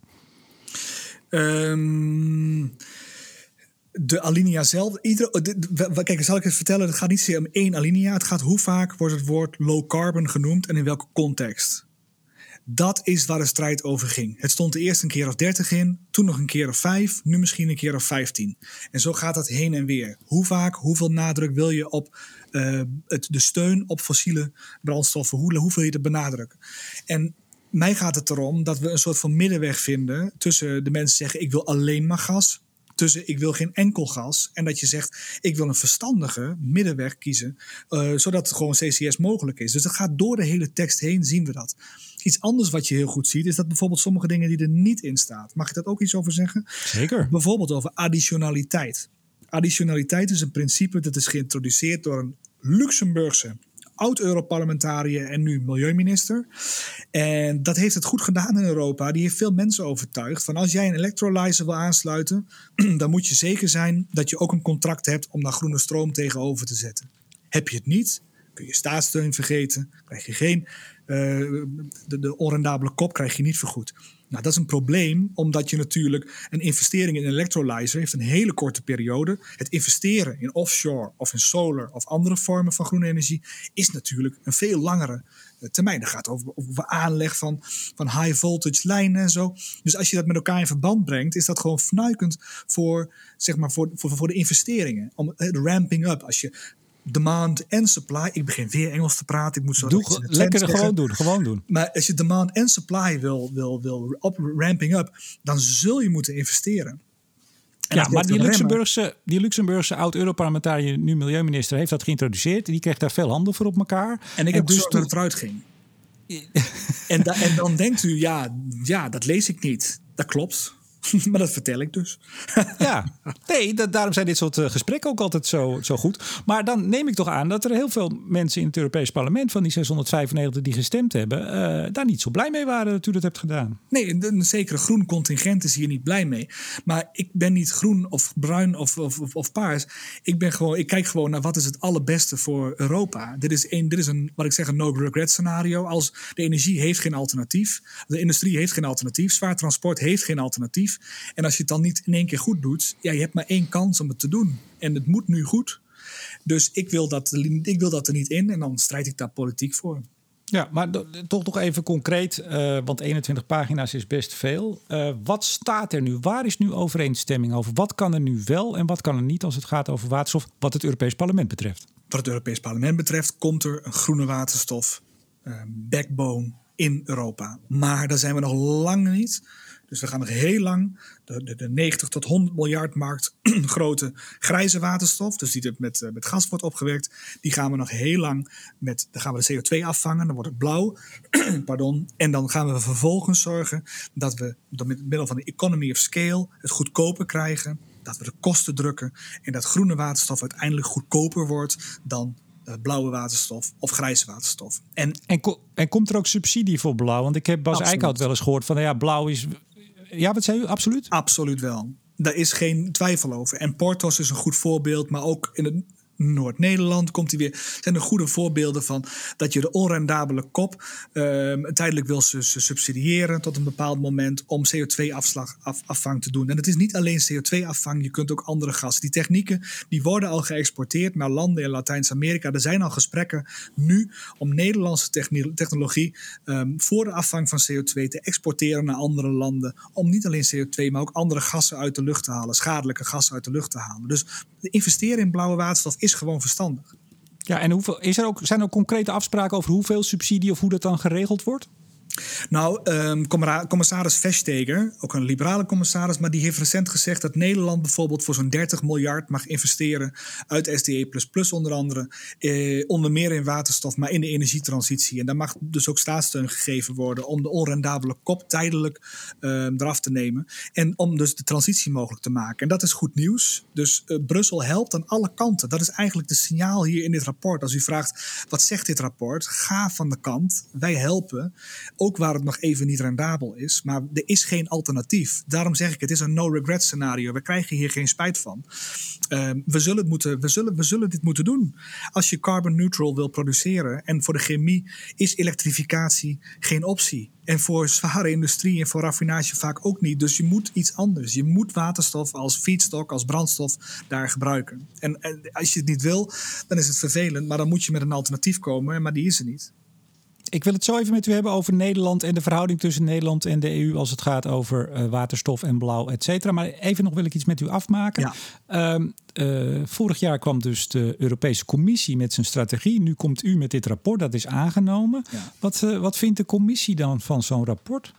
Um, de alinea zelf. Ieder, de, kijk, zal ik het vertellen? Het gaat niet zozeer om één alinea. Het gaat hoe vaak wordt het woord low carbon genoemd... en in welke context. Dat is waar de strijd over ging. Het stond de eerste een keer of 30 in, toen nog een keer of 5, nu misschien een keer of 15. En zo gaat dat heen en weer. Hoe vaak, hoeveel nadruk wil je op uh, het, de steun op fossiele brandstoffen? Hoe, hoeveel je dat benadrukken? En mij gaat het erom dat we een soort van middenweg vinden tussen de mensen zeggen: ik wil alleen maar gas tussen ik wil geen enkel gas en dat je zegt ik wil een verstandige middenweg kiezen, uh, zodat het gewoon CCS mogelijk is. Dus dat gaat door de hele tekst heen, zien we dat. Iets anders wat je heel goed ziet, is dat bijvoorbeeld sommige dingen die er niet in staat. Mag ik dat ook iets over zeggen? Zeker. Bijvoorbeeld over additionaliteit. Additionaliteit is een principe dat is geïntroduceerd door een Luxemburgse oud-Europarlementariër en nu milieuminister. En dat heeft het goed gedaan in Europa. Die heeft veel mensen overtuigd van als jij een electrolyzer wil aansluiten, *clears throat* dan moet je zeker zijn dat je ook een contract hebt om daar groene stroom tegenover te zetten. Heb je het niet, kun je staatssteun vergeten, krijg je geen, de, de onrendabele kop krijg je niet vergoed. Nou, dat is een probleem, omdat je natuurlijk een investering in een electrolyzer heeft een hele korte periode. Het investeren in offshore of in solar of andere vormen van groene energie is natuurlijk een veel langere eh, termijn. Dat gaat over, over aanleg van, van high voltage lijnen en zo. Dus als je dat met elkaar in verband brengt, is dat gewoon fnuikend voor, zeg maar, voor, voor, voor de investeringen. Om eh, de ramping up. Als je demand en supply. Ik begin weer Engels te praten. Ik moet zo Doe, lekker gewoon doen, gewoon doen. Maar als je demand en supply wil, wil, wil op, ramping up, dan zul je moeten investeren. ja, maar die Luxemburgse, die Luxemburgse oud-Europarlementariër, nu milieuminister, heeft dat geïntroduceerd. Die kreeg daar veel handen voor op elkaar. En ik heb dus dat het eruit ging. *laughs* en, en dan denkt u, ja, ja, dat lees ik niet. Dat klopt. *laughs* maar dat vertel ik dus. ja, *laughs* nee, dat, daarom zijn dit soort uh, gesprekken ook altijd zo, zo goed. Maar dan neem ik toch aan dat er heel veel mensen in het Europees Parlement van die 695 die gestemd hebben, uh, daar niet zo blij mee waren dat u dat hebt gedaan. Nee, een zekere groen contingent is hier niet blij mee. Maar ik ben niet groen of bruin of, of, of, of, paars. Ik, ben gewoon, ik kijk gewoon naar wat is het allerbeste voor Europa. Dit is, een, dit is een, wat ik zeg, een no-regret scenario. Als de energie heeft geen alternatief, de industrie heeft geen alternatief, zwaar transport heeft geen alternatief. En als je het dan niet in één keer goed doet, ja, je hebt maar één kans om het te doen. En het moet nu goed. Dus ik wil dat, ik wil dat er niet in en dan strijd ik daar politiek voor. Ja, maar toch nog even concreet, uh, want 21 pagina's is best veel. Uh, wat staat er nu? Waar is nu overeenstemming over? Wat kan er nu wel en wat kan er niet als het gaat over waterstof, wat het Europees Parlement betreft? Wat het Europees Parlement betreft, komt er een groene waterstof uh, backbone in Europa. Maar daar zijn we nog lang niet. Dus we gaan nog heel lang de, de, de 90 tot 100 miljard markt *clears throat* grote grijze waterstof, dus die met, eh, met gas wordt opgewerkt, die gaan we nog heel lang met, dan gaan we de CO2 afvangen, dan wordt het blauw, *clears throat* pardon, en dan gaan we vervolgens zorgen dat we door middel van de economy of scale het goedkoper krijgen, dat we de kosten drukken en dat groene waterstof uiteindelijk goedkoper wordt dan uh, blauwe waterstof of grijze waterstof. En, en, en, komt er ook subsidie voor blauw? Want ik heb Bas Eickhout wel eens gehoord van ja, blauw is ja, wat zei u? Absoluut? Absoluut wel. Daar is geen twijfel over. En Portos is een goed voorbeeld, maar ook in het Noord-Nederland komt hij weer. zijn er goede voorbeelden van dat je de onrendabele kop um, tijdelijk wil subsidiëren tot een bepaald moment om CO2-afvang te doen. En het is niet alleen CO2-afvang, je kunt ook andere gassen. Die technieken die worden al geëxporteerd naar landen in Latijns-Amerika. Er zijn al gesprekken nu om Nederlandse technologie um, voor de afvang van CO2 te exporteren naar andere landen. Om niet alleen CO2, maar ook andere gassen uit de lucht te halen, schadelijke gassen uit de lucht te halen. Dus investeren in blauwe waterstof is gewoon verstandig. Ja, en hoeveel, is er ook, zijn er ook concrete afspraken over hoeveel subsidie of hoe dat dan geregeld wordt? Nou, um, commissaris Vestager, ook een liberale commissaris, maar die heeft recent gezegd dat Nederland bijvoorbeeld voor zo'n 30 miljard mag investeren uit SDE, onder andere, eh, onder meer in waterstof, maar in de energietransitie. En daar mag dus ook staatssteun gegeven worden om de onrendabele kop tijdelijk uh, eraf te nemen en om dus de transitie mogelijk te maken. En dat is goed nieuws. Dus uh, Brussel helpt aan alle kanten. Dat is eigenlijk de signaal hier in dit rapport. Als u vraagt wat zegt dit rapport, ga van de kant. Wij helpen ook waar het nog even niet rendabel is. Maar er is geen alternatief. Daarom zeg ik, het is een no-regret scenario. We krijgen hier geen spijt van. Ehm, we, zullen het moeten, we, zullen, we zullen dit moeten doen. Als je carbon neutral wil produceren en voor de chemie is elektrificatie geen optie. En voor zware industrie en voor raffinage vaak ook niet. Dus je moet iets anders. Je moet waterstof als feedstock, als brandstof daar gebruiken. En, en als je het niet wil, dan is het vervelend. Maar dan moet je met een alternatief komen. Maar die is er niet. Ik wil het zo even met u hebben over Nederland en de verhouding tussen Nederland en de EU als het gaat over uh, waterstof en blauw, et cetera. Maar even nog wil ik iets met u afmaken. Ja. Um, uh, vorig jaar kwam dus de Europese Commissie met zijn strategie. Nu komt u met dit rapport, dat is aangenomen. Ja. Wat, uh, wat vindt de Commissie dan van zo'n rapport?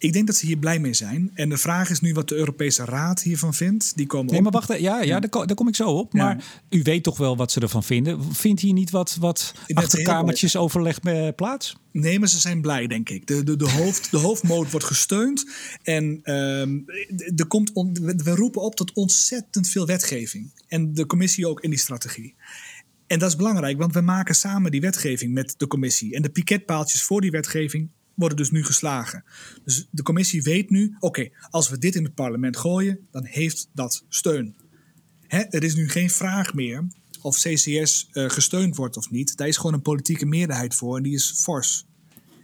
Ik denk dat ze hier blij mee zijn. En de vraag is nu wat de Europese Raad hiervan vindt. Die komen nee, maar wacht, ja, ja, Daar, daar, kom ik zo op. Maar u weet toch wel wat ze ervan vinden. Vindt hier niet wat, wat achterkamertjes overleg plaats? Nee, maar ze zijn blij, denk ik. De, de, de, hoofd, de hoofdmoot wordt gesteund. En um, er komt we roepen op tot ontzettend veel wetgeving. En de commissie ook in die strategie. En dat is belangrijk, want we maken samen die wetgeving met de commissie. En de piketpaaltjes voor die wetgeving worden dus nu geslagen. Dus de commissie weet nu, oké, als we dit in het parlement gooien, dan heeft dat steun. Hè, er is nu geen vraag meer of CCS uh, eh, gesteund wordt of niet. Daar is gewoon een politieke meerderheid voor en die is fors.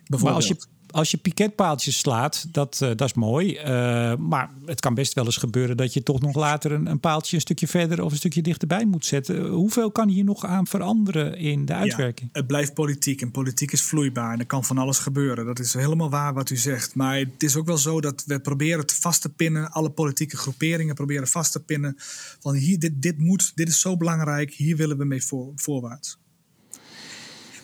Maar als je als je piketpaaltjes slaat, dat, uh, dat is mooi. Uh, maar het kan best wel eens gebeuren dat je toch nog later een, een, paaltje een stukje verder of een stukje dichterbij moet zetten. Hoeveel kan hier nog aan veranderen in de uitwerking? Ja, het blijft politiek en politiek is vloeibaar en er kan van alles gebeuren. Dat is helemaal waar wat u zegt. Maar het is ook wel zo dat we proberen het vast te pinnen, alle politieke groeperingen proberen vast te pinnen. Van hier, dit, dit moet, dit is zo belangrijk, hier willen we mee voor, voorwaarts.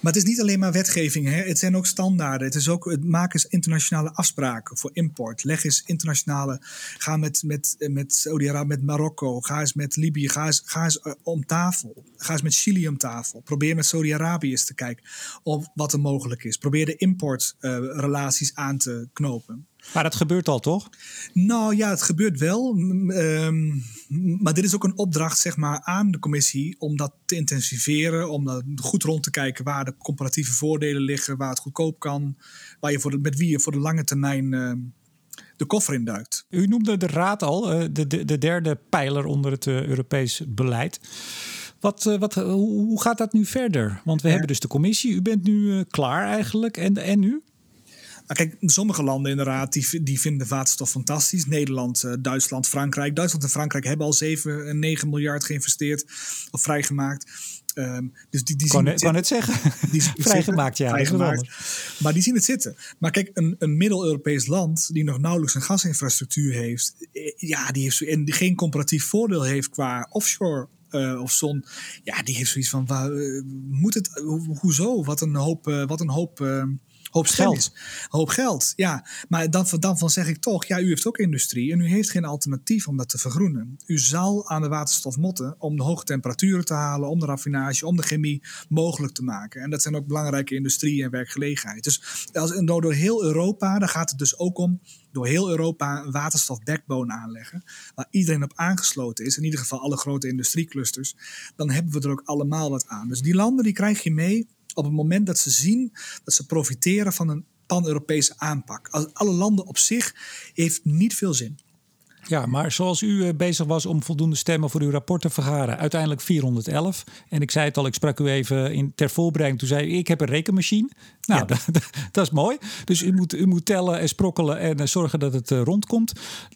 Maar het is niet alleen maar wetgeving. Hè? Het zijn ook standaarden. Het is ook het maken internationale afspraken voor import. Leg eens internationale. Ga met, met, met Saudi-Arabië, met Marokko. Ga eens met Libië. Ga eens, ga eens eh, om tafel. Ga eens met Chili om tafel. Probeer met Saudi-Arabië eens te kijken of wat er mogelijk is. Probeer de importrelaties uh, aan te knopen. Maar dat gebeurt al, toch? Nou ja, het gebeurt wel. Um, maar dit is ook een opdracht zeg maar, aan de commissie om dat te intensiveren. Om dat goed rond te kijken waar de comparatieve voordelen liggen, waar het goedkoop kan. Waar je voor de, met wie je voor de lange termijn uh, de koffer induikt. U noemde de Raad al, uh, de, de, de, derde pijler onder het uh, Europees beleid. Wat, uh, wat, hoe gaat dat nu verder? Want we ja. hebben dus de commissie. U bent nu klaar eigenlijk. En, en nu? Nou, kijk, sommige landen inderdaad, die, die vinden waterstof fantastisch. Nederland, uh, Duitsland, Frankrijk. Duitsland en Frankrijk hebben al 7 en 9 miljard geïnvesteerd of vrijgemaakt. Um, dus die, die kan, zien net, net zeggen. Die *laughs* vrijgemaakt, ja. Vrijgemaakt. Maar die zien het zitten. Maar kijk, een, een Middel-Europees land die nog nauwelijks een gasinfrastructuur heeft, eh, ja, die heeft en die geen comparatief voordeel heeft qua offshore uh, of zon. Ja, die heeft zoiets van: waar, uh, moet het, ho hoezo? Wat een hoop, uh, wat een hoop hoop geld. Hoop geld, ja. Maar dan, dan van zeg ik toch, ja, u heeft ook industrie en u heeft geen alternatief om dat te vergroenen. U zal aan de waterstof motten om de hoge temperaturen te halen, om de raffinage, om de chemie mogelijk te maken. En dat zijn ook belangrijke industrie en werkgelegenheid. Dus als, door heel Europa, daar gaat het dus ook om door heel Europa een waterstof backbone aanleggen, waar iedereen op aangesloten is, in ieder geval alle grote industrieclusters, dan hebben we er ook allemaal wat aan. Dus die landen die krijg je mee op het moment dat ze zien dat ze profiteren van een pan-Europese aanpak. Alle landen op zich heeft niet veel zin. Ja, maar zoals u eh, bezig was om voldoende stemmen voor uw rapport te vergaren, uiteindelijk 411. En ik zei het al, ik sprak u even in, ter voorbereiding. Toen zei u, ik heb een rekenmachine. Nou, *laughs* dat, dat, is mooi. Dus u moet, u moet tellen en sprokkelen en uh, zorgen dat het uh, rondkomt.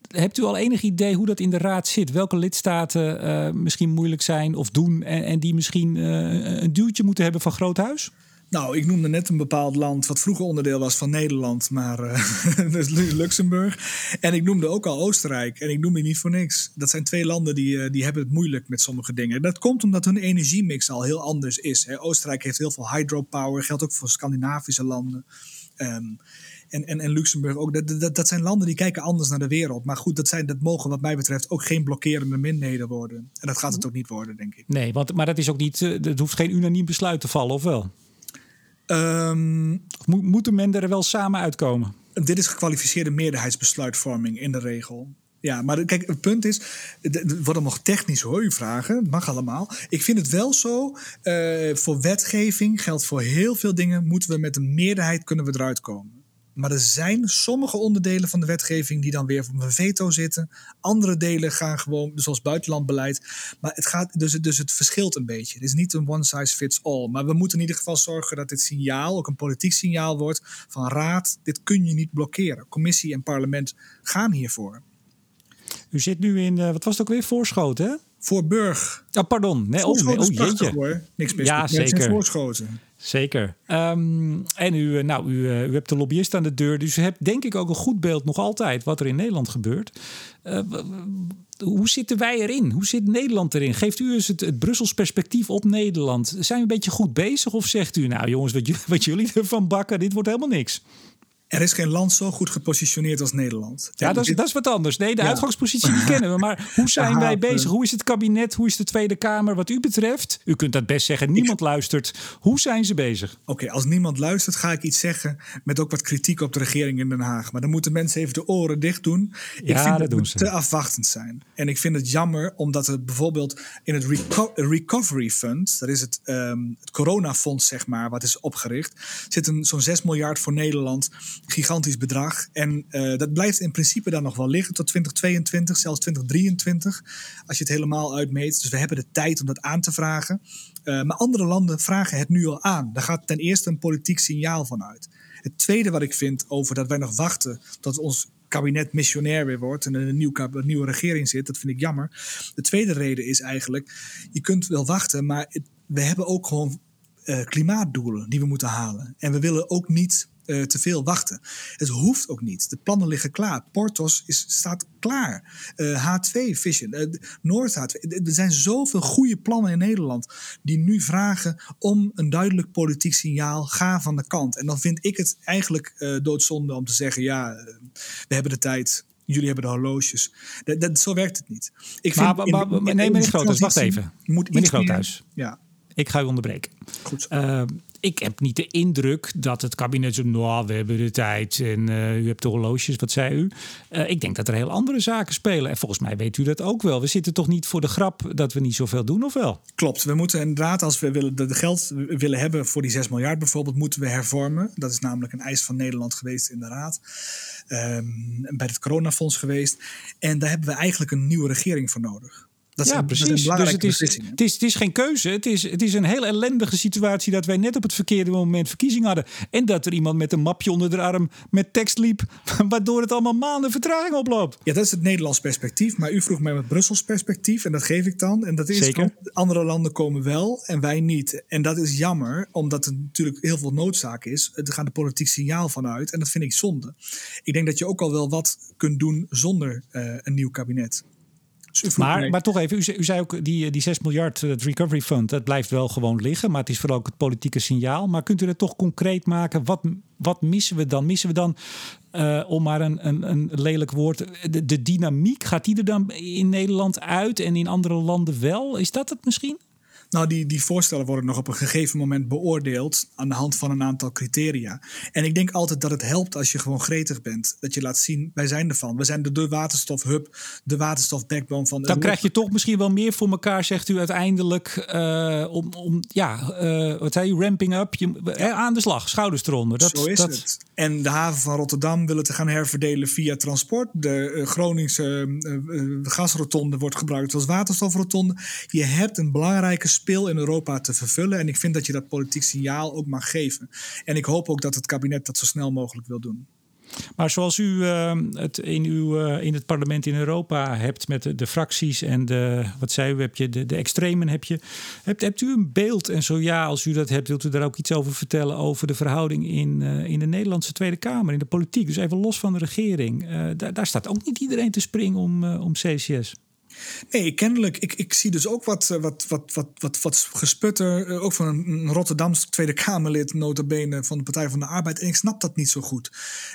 Hebt u al enig idee hoe dat in de raad zit? Welke lidstaten uh, misschien moeilijk zijn of doen en, en die misschien een duwtje moeten hebben van groot huis? Nou, ik noemde net een bepaald land wat vroeger onderdeel was van Nederland, maar uh, dat is Luxemburg. En ik noemde ook al Oostenrijk en ik noem die niet voor niks. Dat zijn twee landen die, uh, die hebben het moeilijk met sommige dingen. Dat komt omdat hun energiemix al heel anders is. Hè. Oostenrijk heeft heel veel hydropower, geldt ook voor Scandinavische landen. Ehm, en, en, en Luxemburg ook. Dat, dat, dat zijn landen die kijken anders naar de wereld. Maar goed, dat, zijn, dat mogen wat mij betreft ook geen blokkerende minderheden worden. En dat gaat het ook niet worden, denk ik. Nee, want, maar dat is ook niet. Het hoeft geen unaniem besluit te vallen, of wel? Um, Mo moeten men er wel samen uitkomen? Dit is gekwalificeerde meerderheidsbesluitvorming in de regel. Ja, maar kijk, het punt is, het wordt nog technisch hoor, u vragen, het mag allemaal. Ik vind het wel zo, uh, voor wetgeving geldt voor heel veel dingen, moeten we met een meerderheid kunnen we eruit komen. Maar er zijn sommige onderdelen van de wetgeving die dan weer op een veto zitten. Andere delen gaan gewoon, zoals buitenlandbeleid. Maar het, gaat, dus, dus het verschilt een beetje. Het is niet een one size fits all. Maar we moeten in ieder geval zorgen dat dit signaal ook een politiek signaal wordt van raad. Dit kun je niet blokkeren. Commissie en parlement gaan hiervoor. U zit nu in, uh, wat was het ook weer, Voorschoten, hè? Voorburg. Oh, pardon. Nee, oh, nee, oh. Hoor. Niks mis ja, zeker. Voorschoten. Zeker. Um, en u, nou, u, uh, u hebt de lobbyist aan de deur, dus u hebt denk ik ook een goed beeld nog altijd wat er in Nederland gebeurt. Uh, hoe zitten wij erin? Hoe zit Nederland erin? Geeft u eens het, het Brussels perspectief op Nederland? Zijn we een beetje goed bezig of zegt u, nou jongens, wat, *laughs* wat jullie ervan bakken, dit wordt helemaal niks? Er is geen land zo goed gepositioneerd als Nederland. Ja, dat is, dat is wat anders. Nee, de ja. uitgangspositie die kennen we. Maar hoe zijn wij bezig? Hoe is het kabinet? Hoe is de Tweede Kamer wat u betreft? U kunt dat best zeggen, niemand luistert. Hoe zijn ze bezig? Oké, okay, als niemand luistert ga ik iets zeggen met ook wat kritiek op de regering in Den Haag. Maar dan moeten mensen even de oren dicht doen. Ik ja, vind dat dat doen ze. te afwachtend zijn. En ik vind het jammer omdat er bijvoorbeeld in het Reco Recovery Fund, dat is het, um, het coronafonds zeg maar, wat is opgericht, zit een zo'n 6 miljard voor Nederland. Gigantisch bedrag. En uh, dat blijft in principe dan nog wel liggen tot 2022, zelfs 2023, als je het helemaal uitmeet. Dus we hebben de tijd om dat aan te vragen. Uh, maar andere landen vragen het nu al aan. Daar gaat ten eerste een politiek signaal van uit. Het tweede wat ik vind over dat wij nog wachten tot ons kabinet missionair weer wordt en een, een nieuwe regering zit, dat vind ik jammer. De tweede reden is eigenlijk, je kunt wel wachten, maar we hebben ook gewoon uh, klimaatdoelen die we moeten halen. En we willen ook niet uh, te veel wachten. Het hoeft ook niet. De plannen liggen klaar. Portos is, staat klaar. Uh, H2 Vision, uh, Noord H2. Er zijn zoveel goede plannen in Nederland die nu vragen om een duidelijk politiek signaal. Ga van de kant. En dan vind ik het eigenlijk doodzonde om te zeggen: ja, we hebben de tijd. Jullie hebben de horloges. Dat, dat, zo werkt het niet. Ik maar, vind maar, maar, in, nee, meneer Groothuis, wacht even. Moet meneer Groothuis. Ja. Ik ga u onderbreken. Goed uh, ik heb niet de indruk dat het kabinet zo, nou, we hebben de tijd en uh, u hebt de horloges, wat zei u? Uh, ik denk dat er heel andere zaken spelen. En volgens mij weet u dat ook wel. We zitten toch niet voor de grap dat we niet zoveel doen, of wel? Klopt. We moeten inderdaad, als we willen, de geld willen hebben voor die 6 miljard bijvoorbeeld, moeten we hervormen. Dat is namelijk een eis van Nederland geweest in de Raad. Um, bij het coronafonds geweest. En daar hebben we eigenlijk een nieuwe regering voor nodig. Dat ja, een, precies. Dat dus het is, het, is, het is geen keuze. Het is, het is een heel ellendige situatie dat wij net op het verkeerde moment verkiezing hadden. En dat er iemand met een mapje onder de arm met tekst liep, *laughs* waardoor het allemaal maanden vertraging oploopt. Ja, dat is het Nederlands perspectief. Maar u vroeg mij met Brussels perspectief en dat geef ik dan. En dat is Zeker. andere landen komen wel en wij niet. En dat is jammer, omdat er natuurlijk heel veel noodzaak is. Er gaat een politiek signaal vanuit en dat vind ik zonde. Ik denk dat je ook al wel wat kunt doen zonder uh, een nieuw kabinet. Dus maar, maar toch even, u zei, u zei ook die, die 6 miljard, het Recovery Fund, dat blijft wel gewoon liggen. Maar het is vooral ook het politieke signaal. Maar kunt u dat toch concreet maken? Wat, wat missen we dan? Missen we dan, uh, om maar een, een, een lelijk woord, de, de dynamiek, gaat die er dan in Nederland uit en in andere landen wel? Is dat het misschien? Nou, die, die voorstellen worden nog op een gegeven moment beoordeeld aan de hand van een aantal criteria. En ik denk altijd dat het helpt als je gewoon gretig bent. Dat je laat zien, wij zijn ervan. We zijn de, de waterstofhub, de waterstofbackbone van... Dan krijg je toch misschien wel meer voor elkaar, zegt u uiteindelijk, uh, om, om, ja, uh, wat zei je, ramping up, je, ja. aan de slag, schouders eronder. Dat, Zo is dat... het. En de haven van Rotterdam wil het gaan herverdelen via transport. De uh, Groningse gasrotonde wordt gebruikt als waterstofrotonde. Je hebt een belangrijke speel in Europa te vervullen. En ik vind dat je dat politiek signaal ook mag geven. En ik hoop ook dat het kabinet dat zo snel mogelijk wil doen. Maar zoals u uh, het in, uw, uh, in het parlement in Europa hebt met de, fracties en de, wat zei u, heb je de, de extremen heb je. Hebt, hebt u een beeld? En zo ja, als u dat hebt, wilt u daar ook iets over vertellen over de verhouding in, uh, in de Nederlandse Tweede Kamer, in de politiek. Dus even los van de regering. daar, daar staat ook niet iedereen te springen om, om CCS. Nee, kennelijk. Ik, ik zie dus ook wat, wat, wat, wat, wat, wat gesputter. Ook van een Rotterdamse Tweede Kamerlid, notabene van de Partij van de Arbeid. En ik snap dat niet zo goed.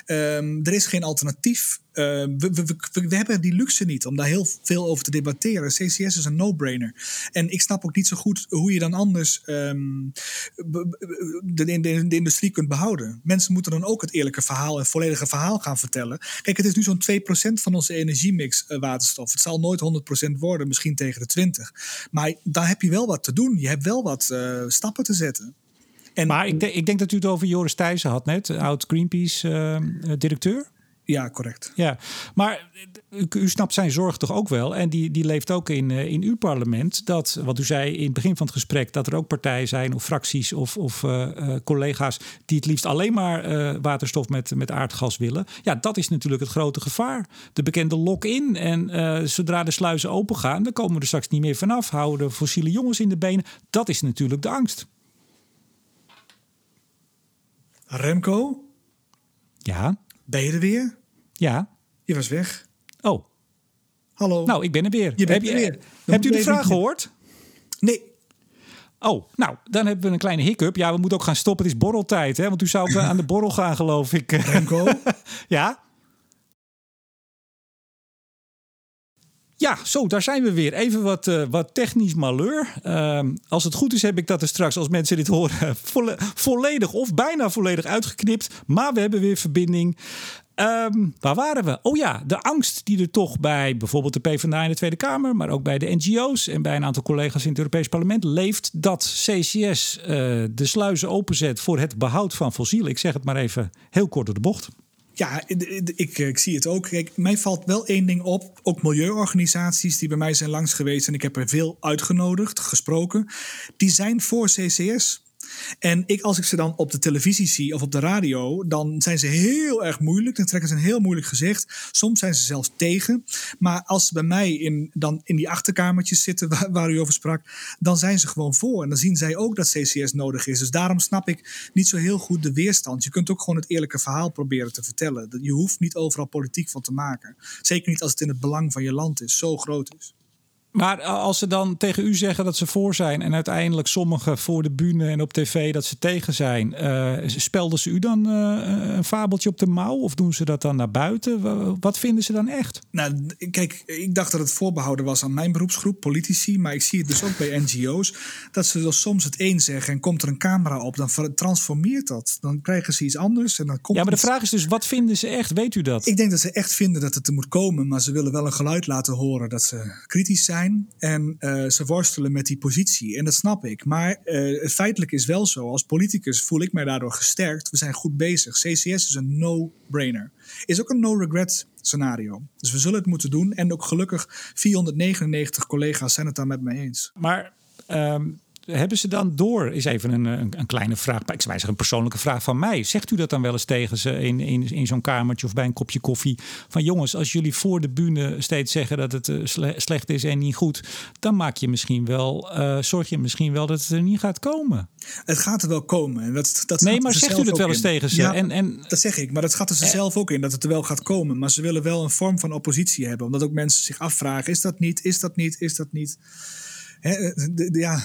Um, er is geen alternatief. Uh, we, hebben die luxe niet om daar heel veel over te debatteren. CCS is een no-brainer. En ik snap ook niet zo goed hoe je dan anders um, de, de, de, industrie kunt behouden. Mensen moeten dan ook het eerlijke verhaal en volledige verhaal gaan vertellen. Kijk, het is nu zo'n 2% van onze energiemix uh, waterstof. Het zal nooit 100% worden, misschien tegen de 20. Maar daar heb je wel wat te doen. Je hebt wel wat uh, stappen te zetten. En, maar ik, ik denk dat u het over Joris Thijssen had net, oud Greenpeace-directeur. Ja, correct. Ja, maar u, u, snapt zijn zorg toch ook wel. En die, die leeft ook in, uh, in uw parlement. Dat, wat u zei in het begin van het gesprek, dat er ook partijen zijn of fracties of, of uh, uh, collega's die het liefst alleen maar waterstof met, met aardgas willen. Ja, dat is natuurlijk het grote gevaar. De bekende lock-in. En zodra de sluizen open gaan, dan komen we er straks niet meer vanaf. Houden de fossiele jongens in de benen. Dat is natuurlijk de angst. Remco? Ja. Ben je er weer? Ja. Je was weg. Oh. Hallo. Nou, ik ben er weer. Je bent Heb er weer. Hebt u de vraag gehoord? Nee. Oh, nou, dan hebben we een kleine hiccup. Ja, we moeten ook gaan stoppen. Het is borreltijd, hè? Want u zou aan de borrel gaan, geloof ik. *laughs* Remco? *laughs* ja? Ja, zo, daar zijn we weer. Even wat, uh, wat technisch malheur. Uh, als het goed is, heb ik dat er straks, als mensen dit horen, *laughs* volle, volledig of bijna volledig uitgeknipt. Maar we hebben weer verbinding. Um, waar waren we? Oh ja, de angst die er toch bij bijvoorbeeld de PvdA in de Tweede Kamer, maar ook bij de NGO's en bij een aantal collega's in het Europees Parlement leeft dat CCS uh, de sluizen openzet voor het behoud van fossielen. Ik zeg het maar even heel kort door de bocht. Ja, ik, ik, zie het ook. Mij valt wel één ding op. Ook milieuorganisaties die bij mij zijn langs geweest en ik heb er veel uitgenodigd, gesproken, die zijn voor CCS. En ik, als ik ze dan op de televisie zie of op de radio, dan zijn ze heel erg moeilijk. Dan trekken ze een heel moeilijk gezicht. Soms zijn ze zelfs tegen. Maar als ze bij mij in, dan in die achterkamertjes zitten waar, waar u over sprak, dan zijn ze gewoon voor. En dan zien zij ook dat CCS nodig is. Dus daarom snap ik niet zo heel goed de weerstand. Je kunt ook gewoon het eerlijke verhaal proberen te vertellen. Je hoeft niet overal politiek van te maken. Zeker niet als het in het belang van je land is, zo groot is. Maar als ze dan tegen u zeggen dat ze voor zijn en uiteindelijk sommigen voor de bühne en op tv dat ze tegen zijn, uh, spelden ze u dan uh, een fabeltje op de mouw of doen ze dat dan naar buiten? Wat vinden ze dan echt? Nou, kijk, ik dacht dat het voorbehouden was aan mijn beroepsgroep, politici, maar ik zie het dus ook bij NGO's, dat ze dus soms het een zeggen en komt er een camera op, dan transformeert dat. Dan krijgen ze iets anders en dan komt. Ja, maar de vraag is dus, wat vinden ze echt? Weet u dat? Ik denk dat ze echt vinden dat het er moet komen, maar ze willen wel een geluid laten horen dat ze kritisch zijn. En uh, ze worstelen met die positie. En dat snap ik. Maar het feitelijk is wel zo. Als politicus voel ik mij daardoor gesterkt. We zijn goed bezig. CCS is een no-brainer. Is ook een no-regret scenario. Dus we zullen het moeten doen. En ook gelukkig 499 collega's zijn het daar met mij eens. Maar um, hebben ze dan door, is even een, een, een kleine vraag, ik zou zeggen een persoonlijke vraag van mij. Zegt u dat dan wel eens tegen ze in, in, in zo'n kamertje of bij een kopje koffie? Van jongens, als jullie voor de bühne steeds zeggen dat het slecht is en niet goed, dan maak je misschien wel, uh, zorg je misschien wel dat het er niet gaat komen. Het gaat er wel komen. Dat, dat nee, maar zegt u dat wel eens in. tegen ze? Ja, en, en, dat zeg ik, maar dat gaat er ze zelf ook in, dat het er wel gaat komen. Maar ze willen wel een vorm van oppositie hebben, omdat ook mensen zich afvragen: is dat niet, is dat niet, is dat niet? He, de, de, ja.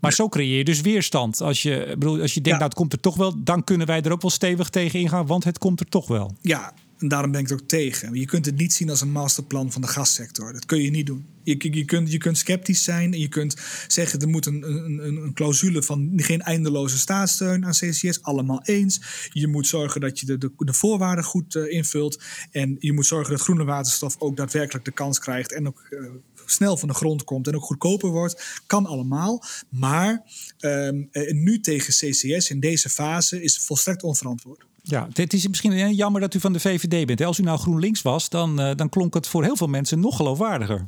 Maar zo creëer je dus weerstand. Als je, bedoel, als je denkt, ja. nou het komt er toch wel, dan kunnen wij er ook wel stevig tegen ingaan, want het komt er toch wel. Ja, en daarom ben ik het ook tegen. Je kunt het niet zien als een masterplan van de gassector. Dat kun je niet doen. Je, je, kunt, je kunt sceptisch zijn en je kunt zeggen er moet een, een, een clausule van geen eindeloze staatssteun aan CCS. Allemaal eens. Je moet zorgen dat je de, de, de voorwaarden goed uh, invult. En je moet zorgen dat groene waterstof ook daadwerkelijk de kans krijgt en ook uh, snel van de grond komt en ook goedkoper wordt. Kan allemaal. Maar um, nu tegen CCS in deze fase is volstrekt onverantwoord. Ja, het is misschien jammer dat u van de VVD bent. Als u nou GroenLinks was, dan, uh, dan klonk het voor heel veel mensen nog geloofwaardiger.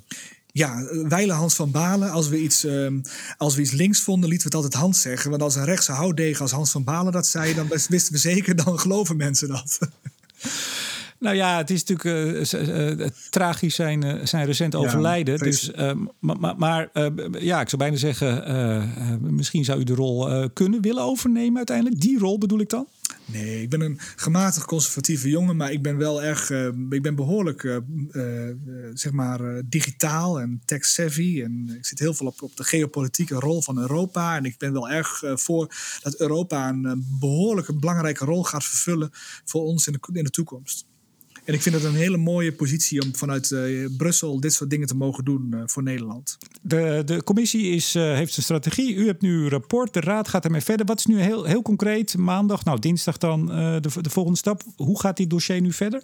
Ja, wijlen Hans van Balen. Als we, iets, uh, als we iets links vonden, lieten we het altijd Hans zeggen. Want als een rechtse houtdegen als Hans van Balen dat zei, dan wisten we zeker, dan geloven mensen dat. *laughs* Nou ja, het is natuurlijk uh, uh, tragisch zijn, uh, zijn recent overlijden. Ja, dus, maar, maar ja, ik zou bijna zeggen, misschien zou u de rol kunnen willen overnemen uiteindelijk. Die rol bedoel ik dan? Nee, ik ben een gematigd conservatieve jongen, maar ik ben wel erg, uh, ik ben behoorlijk, uh, uh, zeg maar, digitaal en tech-savvy. En ik zit heel veel op, op de geopolitieke rol van Europa. En ik ben wel erg voor dat Europa een behoorlijke belangrijke rol gaat vervullen voor ons in de, in de toekomst. En ik vind het een hele mooie positie om vanuit uh, Brussel dit soort dingen te mogen doen uh, voor Nederland. De, de commissie is, uh, heeft een strategie. U hebt nu een rapport. De raad gaat ermee verder. Wat is nu heel, heel concreet maandag, nou dinsdag dan de, de volgende stap? Hoe gaat dit dossier nu verder?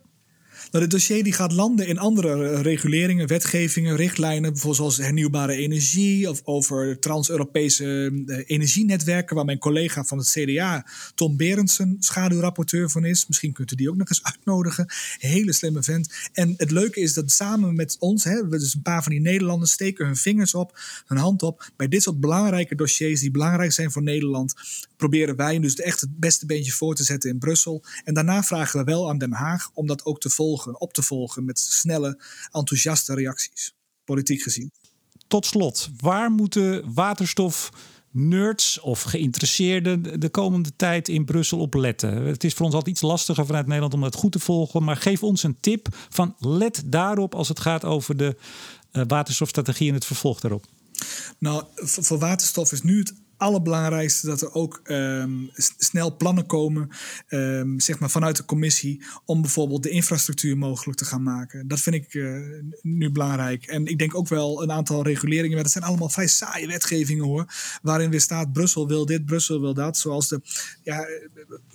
Nou, het dossier die gaat landen in andere reguleringen, wetgevingen, richtlijnen, bijvoorbeeld zoals hernieuwbare energie of over trans-Europese eh, energienetwerken, waar mijn collega van het CDA, Tom Berendsen, schaduwrapporteur van is. Misschien kunt u die ook nog eens uitnodigen. Hele slimme vent. En het leuke is dat samen met ons, hè, dus een paar van die Nederlanders, steken hun vingers op, hun hand op, bij dit soort belangrijke dossiers die belangrijk zijn voor Nederland, proberen wij dus echt het beste beentje voor te zetten in Brussel. En daarna vragen we wel aan Den Haag om dat ook te volgen, op te volgen met snelle, enthousiaste reacties, politiek gezien. Tot slot, waar moeten waterstof nerds of geïnteresseerden de komende tijd in Brussel op letten? Het is voor ons altijd iets lastiger vanuit Nederland om dat goed te volgen, maar geef ons een tip van let daarop als het gaat over de uh, waterstofstrategie en het vervolg daarop. Nou, voor waterstof is nu het allerbelangrijkste dat er ook um, snel plannen komen, um, zeg maar vanuit de commissie, om bijvoorbeeld de infrastructuur mogelijk te gaan maken. Dat vind ik uh, nu belangrijk. En ik denk ook wel een aantal reguleringen, maar dat zijn allemaal vrij saaie wetgevingen hoor, waarin weer staat Brussel wil dit, Brussel wil dat, zoals de ja,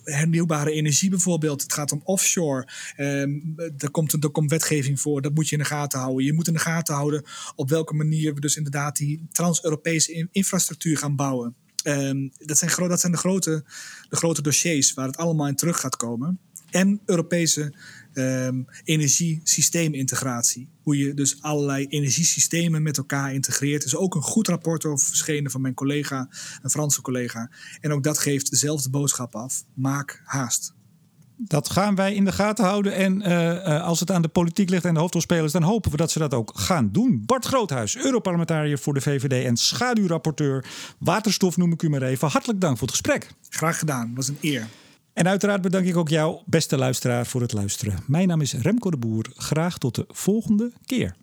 hernieuwbare energie bijvoorbeeld. Het gaat om offshore. Um, er, komt, er komt wetgeving voor, dat moet je in de gaten houden. Je moet in de gaten houden op welke manier we dus inderdaad die trans-Europese infrastructuur gaan bouwen. Um, dat, zijn, dat zijn de grote, de grote dossiers waar het allemaal in terug gaat komen. En Europese um, energiesysteemintegratie. Hoe je dus allerlei energiesystemen met elkaar integreert. Er is ook een goed rapport over verschenen van mijn collega, een Franse collega. En ook dat geeft dezelfde boodschap af. Maak haast. Dat gaan wij in de gaten houden. En uh, als het aan de politiek ligt en de hoofdrolspelers, dan hopen we dat ze dat ook gaan doen. Bart Groothuis, Europarlementariër voor de VVD en schaduwrapporteur waterstof, noem ik u maar even. Hartelijk dank voor het gesprek. Graag gedaan, was een eer. En uiteraard bedank ik ook jou, beste luisteraar, voor het luisteren. Mijn naam is Remco de Boer. Graag tot de volgende keer.